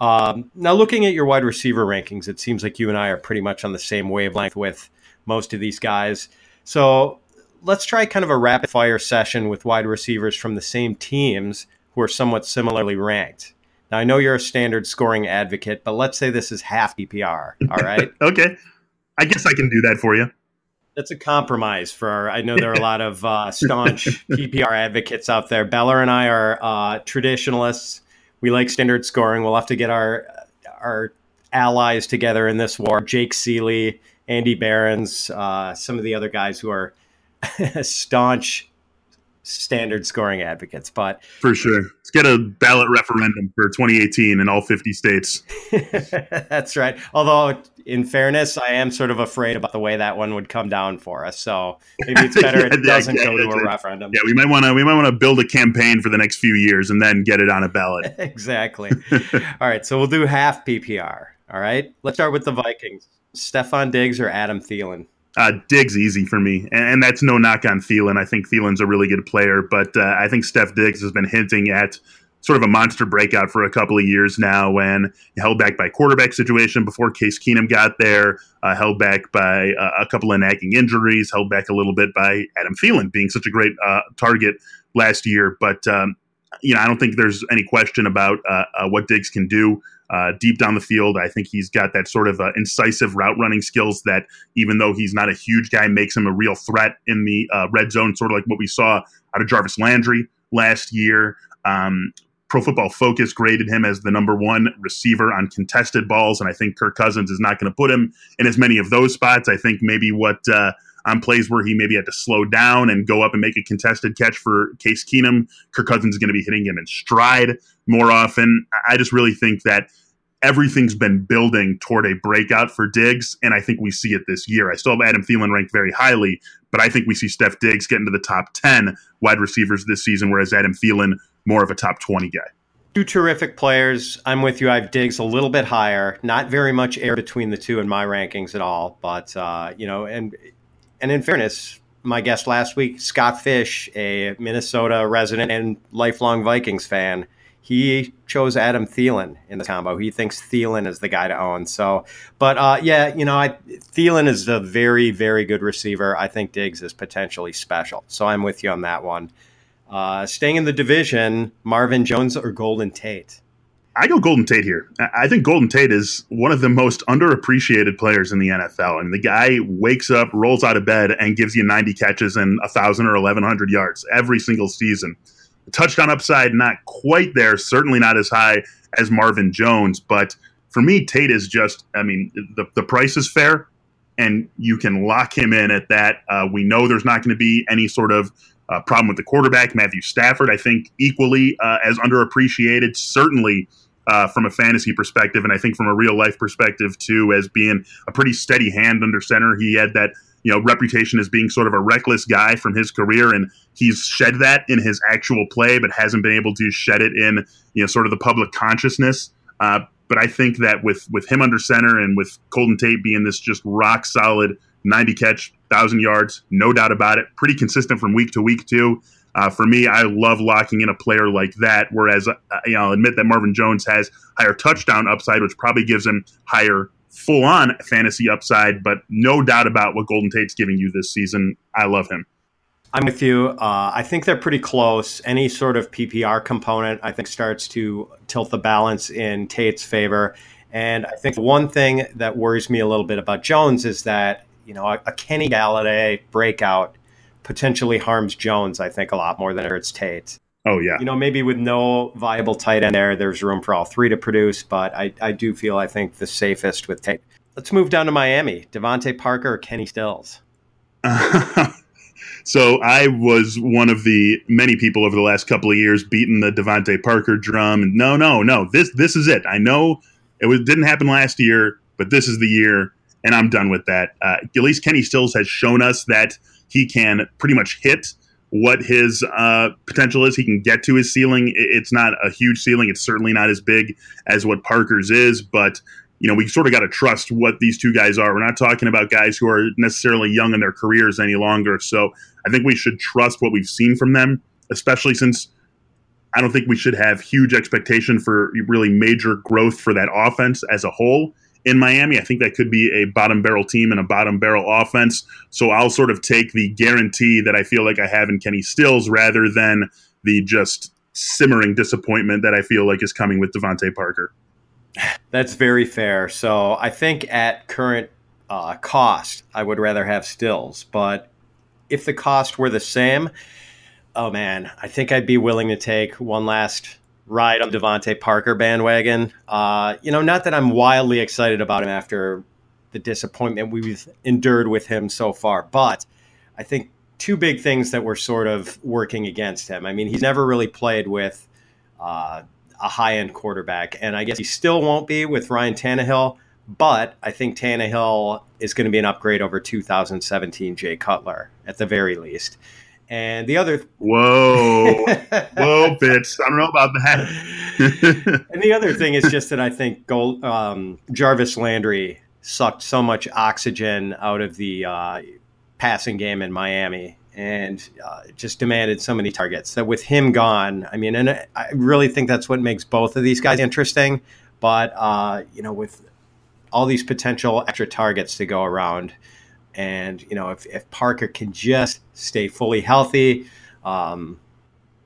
Um, now looking at your wide receiver rankings, it seems like you and I are pretty much on the same wavelength with most of these guys. So let's try kind of a rapid fire session with wide receivers from the same teams who are somewhat similarly ranked. Now I know you're a standard scoring advocate, but let's say this is half PPR. All right. okay. I guess I can do that for you that's a compromise for our, I know there are a lot of uh, staunch PPR advocates out there. Beller and I are uh, traditionalists. We like standard scoring. We'll have to get our our allies together in this war. Jake Ciely, Andy Behrens, uh, some of the other guys who are staunch standard scoring advocates. But for sure, let's get a ballot referendum for 2018 in all 50 states. That's right. Although, in fairness, I am sort of afraid about the way that one would come down for us. So maybe it's better yeah, it doesn't yeah, go to a referendum. Yeah, we might want to we might want to build a campaign for the next few years and then get it on a ballot. exactly. all right, so we'll do half PPR. All right, let's start with the Vikings. Stefon Diggs or Adam Thielen? Uh, Diggs easy for me, and, and, that's no knock on Thielen. I think Thielen's a really good player, but uh, I think Steph Diggs has been hinting at sort of a monster breakout for a couple of years now when held back by quarterback situation before Case Keenum got there, uh, held back by uh, a couple of nagging injuries, held back a little bit by Adam Thielen being such a great uh, target last year. But, um, you know, I don't think there's any question about uh, uh, what Diggs can do uh, deep down the field. I think he's got that sort of uh, incisive route running skills that, even though he's not a huge guy, makes him a real threat in the uh, red zone, sort of like what we saw out of Jarvis Landry last year. Um, Pro Football Focus graded him as the number one receiver on contested balls, and I think Kirk Cousins is not going to put him in as many of those spots. I think maybe what uh, on plays where he maybe had to slow down and go up and make a contested catch for Case Keenum, Kirk Cousins is going to be hitting him in stride more often. I just really think that everything's been building toward a breakout for Diggs, and I think we see it this year. I still have Adam Thielen ranked very highly, but I think we see Steph Diggs get into the top 10 wide receivers this season, whereas Adam Thielen, more of a top 20 guy. Two terrific players. I'm with you. I have Diggs a little bit higher. Not very much air between the two in my rankings at all, but uh, you know, and and in fairness, my guest last week, Scott Fish, a Minnesota resident and lifelong Vikings fan, he chose Adam Thielen in the combo. He thinks Thielen is the guy to own. So, but uh, yeah, you know, I, Thielen is a very, very good receiver. I think Diggs is potentially special. So I'm with you on that one. Uh, staying in the division, Marvin Jones or Golden Tate? I go Golden Tate here. I think Golden Tate is one of the most underappreciated players in the NFL. Mean, the guy wakes up, rolls out of bed, and gives you 90 catches and 1,000 or 1,100 yards every single season touchdown upside not quite there, certainly not as high as Marvin Jones. But for me, Tate is just, I mean, the, the price is fair and you can lock him in at that. Uh, we know there's not going to be any sort of uh, problem with the quarterback. Matthew Stafford, I think, equally uh, as underappreciated, certainly. Uh, from a fantasy perspective, and I think from a real life perspective too, as being a pretty steady hand under center. He had that you know reputation as being sort of a reckless guy from his career, and he's shed that in his actual play, but hasn't been able to shed it in you know sort of the public consciousness. Uh, but I think that with with him under center and with Golden Tate being this just rock solid 90 catch, thousand yards, no doubt about it, pretty consistent from week to week too. Uh, for me, I love locking in a player like that. Whereas, uh, you know, I'll admit that Marvin Jones has higher touchdown upside, which probably gives him higher full on fantasy upside. But no doubt about what Golden Tate's giving you this season. I love him. I'm with you. Uh, I think they're pretty close. Any sort of PPR component, I think, starts to tilt the balance in Tate's favor. And I think one thing that worries me a little bit about Jones is that, you know, a, a Kenny Golladay breakout potentially harms Jones, I think, a lot more than it hurts Tate. Oh, yeah. You know, maybe with no viable tight end there, there's room for all three to produce, but I, I do feel, I think, the safest with Tate. Let's move down to Miami. DeVante Parker or Kenny Stills? so I was one of the many people over the last couple of years beating the DeVante Parker drum. And no, no, no. This this is it. I know it was didn't happen last year, but this is the year, and I'm done with that. Uh, at least Kenny Stills has shown us that he can pretty much hit what his uh, potential is. He can get to his ceiling. It's not a huge ceiling. It's certainly not as big as what Parker's is, but you know, we sort of got to trust what these two guys are. We're not talking about guys who are necessarily young in their careers any longer. So I think we should trust what we've seen from them, especially since I don't think we should have huge expectation for really major growth for that offense as a whole in Miami. I think that could be a bottom barrel team and a bottom barrel offense. So I'll sort of take the guarantee that I feel like I have in Kenny Stills rather than the just simmering disappointment that I feel like is coming with DeVante Parker. That's very fair. So I think at current uh, cost, I would rather have Stills. But if the cost were the same, oh man, I think I'd be willing to take one last ride on DeVante Parker bandwagon. Uh, you know, not that I'm wildly excited about him after the disappointment we've endured with him so far, but I think two big things that were sort of working against him. I mean, he's never really played with uh, a high end quarterback, and I guess he still won't be with Ryan Tannehill. But I think Tannehill is going to be an upgrade over 2017 Jay Cutler at the very least. And the other whoa, whoa, bitch! I don't know about that. and the other thing is just that I think Gold, um, Jarvis Landry sucked so much oxygen out of the uh, passing game in Miami and uh, just demanded so many targets that with him gone, I mean, and I really think that's what makes both of these guys interesting. But uh, you know, with all these potential extra targets to go around, and you know, if, if Parker can just stay fully healthy, um,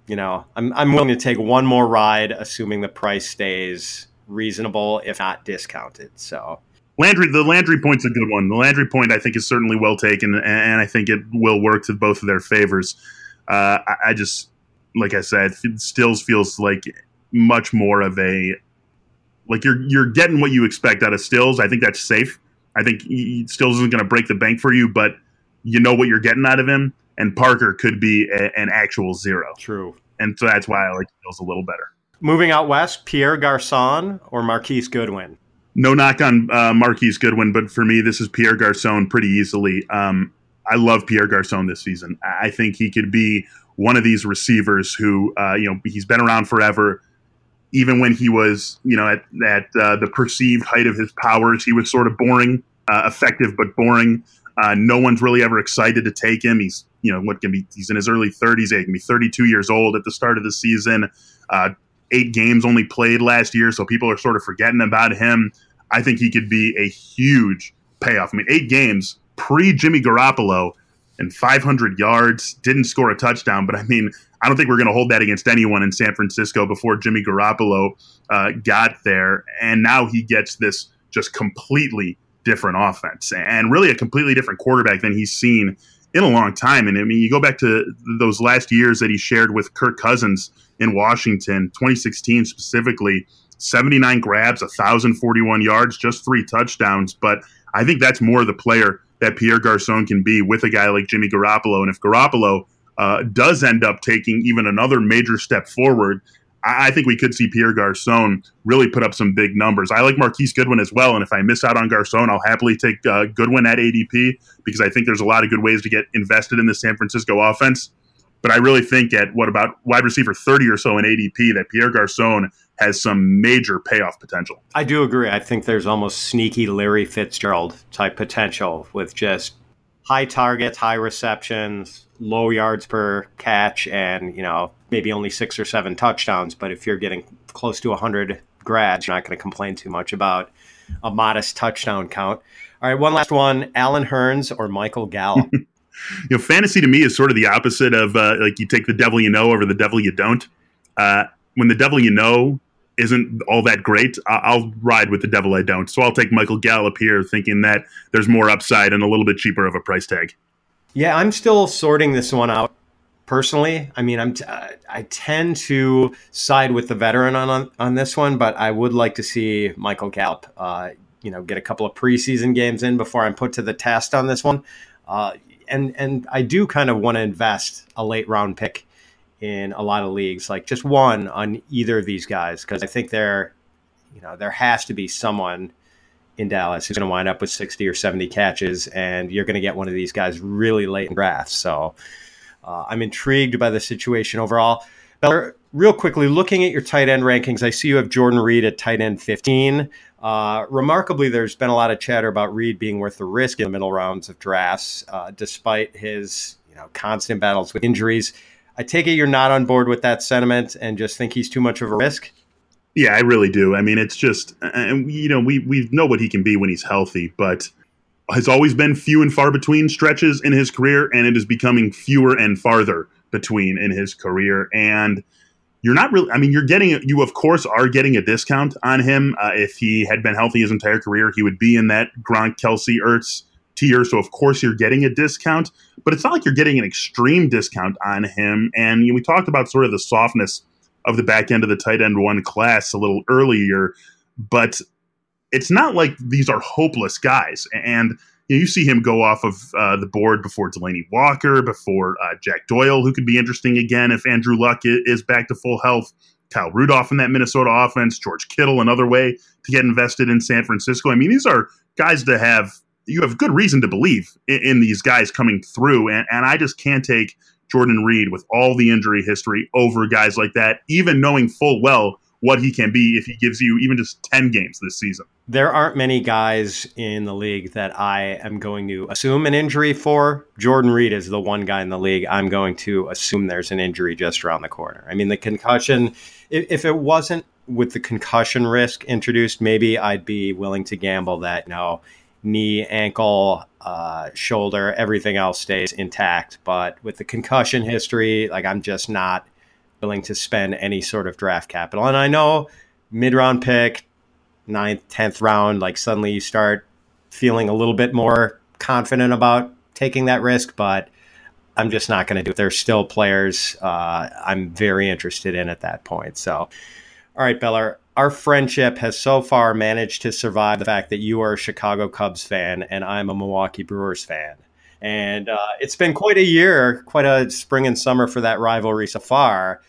you know, I'm I'm willing to take one more ride, assuming the price stays reasonable, if not discounted. So Landry, the Landry point's a good one. The Landry point, I think, is certainly well taken, and I think it will work to both of their favors. Uh, I, I, just, like I said, Stills feels like much more of a like you're you're getting what you expect out of Stills. I think that's safe. I think he Stills isn't going to break the bank for you, but you know what you're getting out of him. And Parker could be a, an actual zero. True. And so that's why I like Stills a little better. Moving out west, Pierre Garcon or Marquise Goodwin? No knock on uh, Marquise Goodwin, but for me, this is Pierre Garcon pretty easily. Um, I love Pierre Garcon this season. I think he could be one of these receivers who, uh, you know, he's been around forever even when he was, you know, at, at uh, the perceived height of his powers, he was sort of boring, uh, effective but boring. Uh, no one's really ever excited to take him. He's, you know, what can be? He's in his early 30s. He can be 32 years old at the start of the season. Uh, eight games only played last year, so people are sort of forgetting about him. I think he could be a huge payoff. I mean, eight games pre Jimmy Garoppolo and 500 yards, didn't score a touchdown, but I mean, I don't think we're going to hold that against anyone in San Francisco before Jimmy Garoppolo uh, got there. And now he gets this just completely different offense and really a completely different quarterback than he's seen in a long time. And I mean, you go back to those last years that he shared with Kirk Cousins in Washington, 2016 specifically, 79 grabs, 1,041 yards, just three touchdowns. But I think that's more the player that Pierre Garcon can be with a guy like Jimmy Garoppolo. And if Garoppolo uh, does end up taking even another major step forward, I, I think we could see Pierre Garcon really put up some big numbers. I like Marquise Goodwin as well, and if I miss out on Garcon, I'll happily take uh, Goodwin at ADP because I think there's a lot of good ways to get invested in the San Francisco offense. But I really think at what about wide receiver 30 or so in ADP that Pierre Garcon has some major payoff potential. I do agree. I think there's almost sneaky Larry Fitzgerald type potential with just high targets, high receptions, low yards per catch, and you know maybe only six or seven touchdowns. But if you're getting close to 100 grads, you're not going to complain too much about a modest touchdown count. All right, one last one: Allen Hurns or Michael Gallup. you know, fantasy to me is sort of the opposite of uh, like you take the devil you know over the devil you don't. Uh, when the devil you know isn't all that great, I'll ride with the devil I don't. So I'll take Michael Gallup here, thinking that there's more upside and a little bit cheaper of a price tag. Yeah, I'm still sorting this one out personally. I mean, I'm t- I tend to side with the veteran on, on, on this one, but I would like to see Michael Gallup, uh, you know, get a couple of preseason games in before I'm put to the test on this one. Uh, and and I do kind of want to invest a late round pick in a lot of leagues, like just one on either of these guys, because I think there, you know, there has to be someone in Dallas who's going to wind up with 60 or 70 catches, and you're going to get one of these guys really late in drafts. So uh, I'm intrigued by the situation overall. Beller, real quickly, looking at your tight end rankings, I see you have Jordan Reed at tight end 15. Uh, remarkably, there's been a lot of chatter about Reed being worth the risk in the middle rounds of drafts, uh, despite his you know constant battles with injuries. I take it you're not on board with that sentiment and just think he's too much of a risk. Yeah, I really do. I mean, it's just, and you know, we we know what he can be when he's healthy, but has always been few and far between stretches in his career, and it is becoming fewer and farther between in his career. And you're not really, I mean, you're getting, you of course are getting a discount on him. Uh, if he had been healthy his entire career, he would be in that Gronk, Kelce, Ertz tier. So of course you're getting a discount, but it's not like you're getting an extreme discount on him. And you know, we talked about sort of the softness of the back end of the tight end one class a little earlier, but it's not like these are hopeless guys. And you, know, you see him go off of uh, the board before Delanie Walker, before uh, Jack Doyle, who could be interesting again if Andrew Luck is back to full health. Kyle Rudolph in that Minnesota offense, George Kittle, another way to get invested in San Francisco. I mean, these are guys to have you have good reason to believe in, in these guys coming through. And, and I just can't take Jordan Reed with all the injury history over guys like that, even knowing full well what he can be if he gives you even just 10 games this season. There aren't many guys in the league that I am going to assume an injury for. Jordan Reed is the one guy in the league I'm going to assume there's an injury just around the corner. I mean, the concussion, if, if it wasn't with the concussion risk introduced, maybe I'd be willing to gamble that no, knee, ankle, uh, shoulder, everything else stays intact. But with the concussion history, like I'm just not willing to spend any sort of draft capital. And I know mid round pick, ninth, tenth round, like suddenly you start feeling a little bit more confident about taking that risk, but I'm just not going to do it. There's still players uh, I'm very interested in at that point. So, all right, Beller, our friendship has so far managed to survive the fact that you are a Chicago Cubs fan and I'm a Milwaukee Brewers fan. And uh, it's been quite a year, quite a spring and summer for that rivalry so far.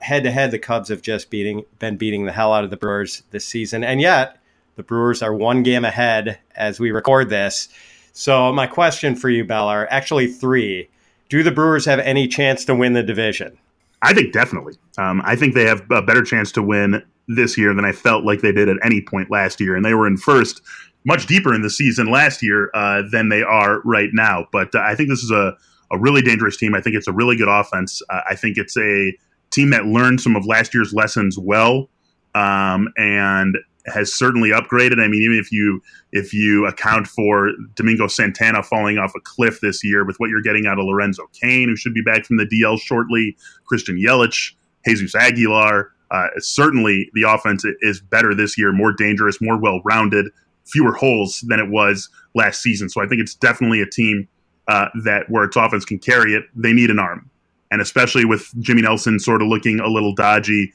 Head to head, the Cubs have just beating, been beating the hell out of the Brewers this season. And yet, the Brewers are one game ahead as we record this. So, my question for you, Bell, are actually three. Do the Brewers have any chance to win the division? I think definitely. Um, I think they have a better chance to win this year than I felt like they did at any point last year. And they were in first much deeper in the season last year uh, than they are right now. But uh, I think this is a, a really dangerous team. I think it's a really good offense. Uh, I think it's a team that learned some of last year's lessons well um, and has certainly upgraded. I mean, even if you if you account for Domingo Santana falling off a cliff this year with what you're getting out of Lorenzo Cain, who should be back from the DL shortly, Christian Yelich, Jesus Aguilar, uh, certainly, the offense is better this year, more dangerous, more well rounded, fewer holes than it was last season. So I think it's definitely a team uh, that where its offense can carry it, they need an arm. And especially with Jimmy Nelson sort of looking a little dodgy,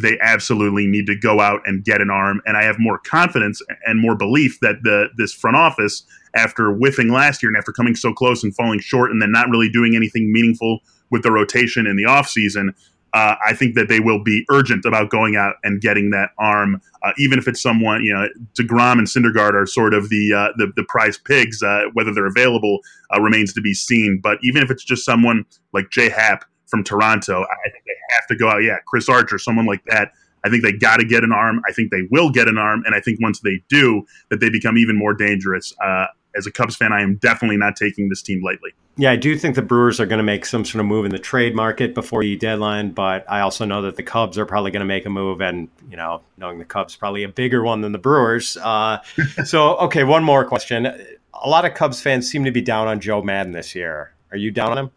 they absolutely need to go out and get an arm. And I have more confidence and more belief that the this front office, after whiffing last year and after coming so close and falling short and then not really doing anything meaningful with the rotation in the offseason, uh, I think that they will be urgent about going out and getting that arm, uh, even if it's someone you know. Degrom and Syndergaard are sort of the uh, the, the prize pigs. Uh, whether they're available uh, remains to be seen. But even if it's just someone like J.A. Happ from Toronto, I think they have to go out. Yeah, Chris Archer, someone like that. I think they got to get an arm. I think they will get an arm, and I think once they do, that they become even more dangerous. Uh, as a Cubs fan, I am definitely not taking this team lightly. Yeah, I do think the Brewers are going to make some sort of move in the trade market before the deadline, but I also know that the Cubs are probably going to make a move, and you know, knowing the Cubs probably a bigger one than the Brewers. Uh, so, okay, one more question. A lot of Cubs fans seem to be down on Joe Maddon this year. Are you down on him?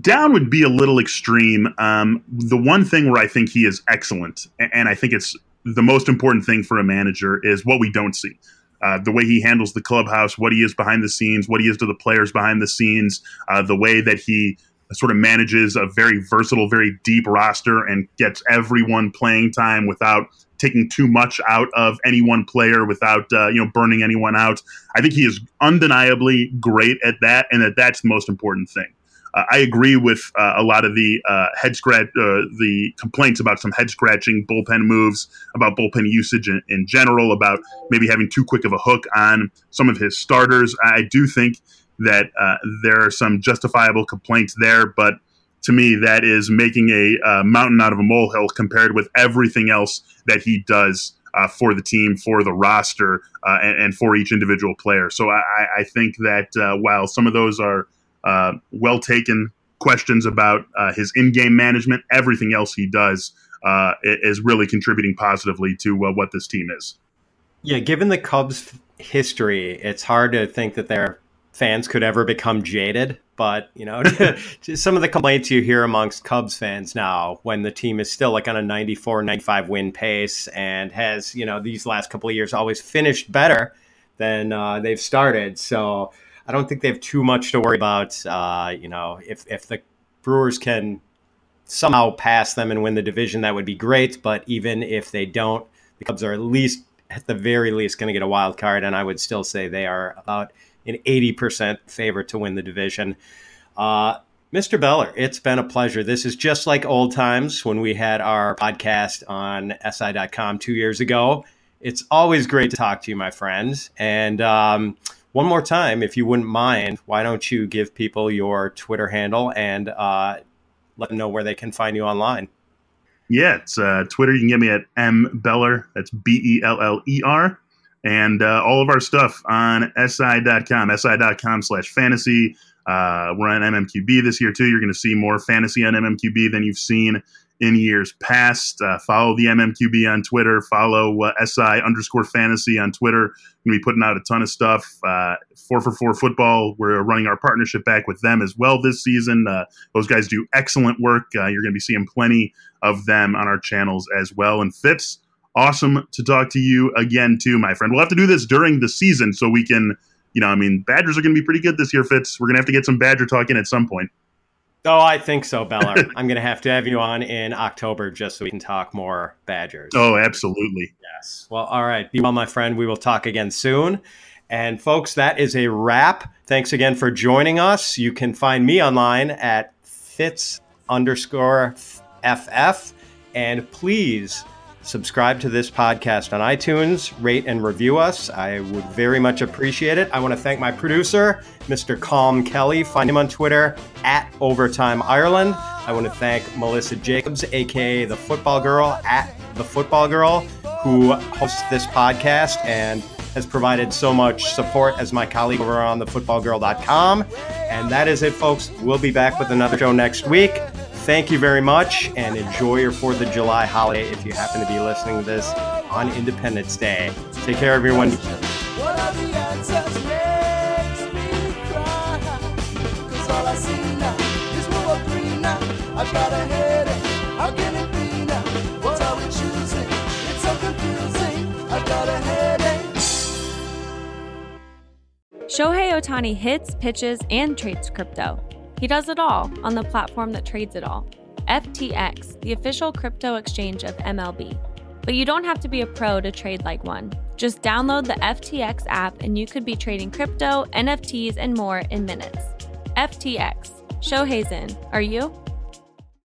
Down would be a little extreme. Um, the one thing where I think he is excellent, and I think it's the most important thing for a manager, is what we don't see. Uh, the way he handles the clubhouse, what he is behind the scenes, what he is to the players behind the scenes, uh, the way that he sort of manages a very versatile, very deep roster and gets everyone playing time without taking too much out of any one player, without uh, you know burning anyone out. I think he is undeniably great at that, and that that's the most important thing. Uh, I agree with uh, a lot of the uh, head scratch, uh, the complaints about some head scratching bullpen moves, about bullpen usage in, in, general, about maybe having too quick of a hook on some of his starters. I do think that uh, there are some justifiable complaints there, but to me, that is making a mountain out of a molehill compared with everything else that he does. Uh, for the team, for the roster, uh, and, and, for each individual player. So I, I think that uh, while some of those are uh, well taken questions about uh, his in-game management. Everything else he does uh, is really contributing positively to uh, what this team is. Yeah, given the Cubs' history, it's hard to think that their fans could ever become jaded. But you know, some of the complaints you hear amongst Cubs fans now, when the team is still like on a 94, 95 win pace and has you know these last couple of years always finished better than uh, they've started. So I don't think they have too much to worry about. Uh, you know, if if the Brewers can somehow pass them and win the division, that would be great. But even if they don't, the Cubs are at least, at the very least, going to get a wild card, and I would still say they are about an eighty percent favorite to win the division. Uh, Mr. Beller, it's been a pleasure. This is just like old times when we had our podcast on SI.com two years ago. It's always great to talk to you, my friends. And um, one more time, if you wouldn't mind, why don't you give people your Twitter handle and uh, let them know where they can find you online? Yeah, it's uh, Twitter. You can get me at M Beller. That's B E L L E R. And uh, all of our stuff on SI.com, SI.com slash fantasy. Uh, we're on MMQB this year, too. You're going to see more fantasy on MMQB than you've seen in years past. Uh, follow the MMQB on Twitter. Follow uh, SI underscore fantasy on Twitter. We're putting out a ton of stuff. Uh, four for four football. We're running our partnership back with them as well this season. Uh, those guys do excellent work. Uh, you're going to be seeing plenty of them on our channels as well. And Fitz, awesome to talk to you again, too, my friend. We'll have to do this during the season so we can. You know, I mean, Badgers are going to be pretty good this year, Fitz. We're going to have to get some Badger talk in at some point. Oh, I think so, Beller. I'm going to have to have you on in October just so we can talk more Badgers. Oh, absolutely. Yes. Well, all right. Be well, my friend. We will talk again soon. And folks, that is a wrap. Thanks again for joining us. You can find me online at fitz underscore ff. And please subscribe to this podcast on iTunes, rate and review us. I would very much appreciate it. I want to thank my producer, Mr. Colm Kelly. Find him on Twitter at Overtime Ireland. I want to thank Melissa Jacobs, aka the Football Girl, at the Football Girl, who hosts this podcast and has provided so much support as my colleague over on thefootballgirl.com. And that is it, folks. We'll be back with another show next week. Thank you very much and enjoy your 4th of July holiday if you happen to be listening to this on Independence Day. Take care, everyone. Shohei Ohtani hits, pitches, and trades crypto. He does it all on the platform that trades it all FTX, the official crypto exchange of MLB. But you don't have to be a pro to trade like one. Just download the FTX app and you could be trading crypto, NFTs, and more in minutes. FTX. Shohei's in. Are you?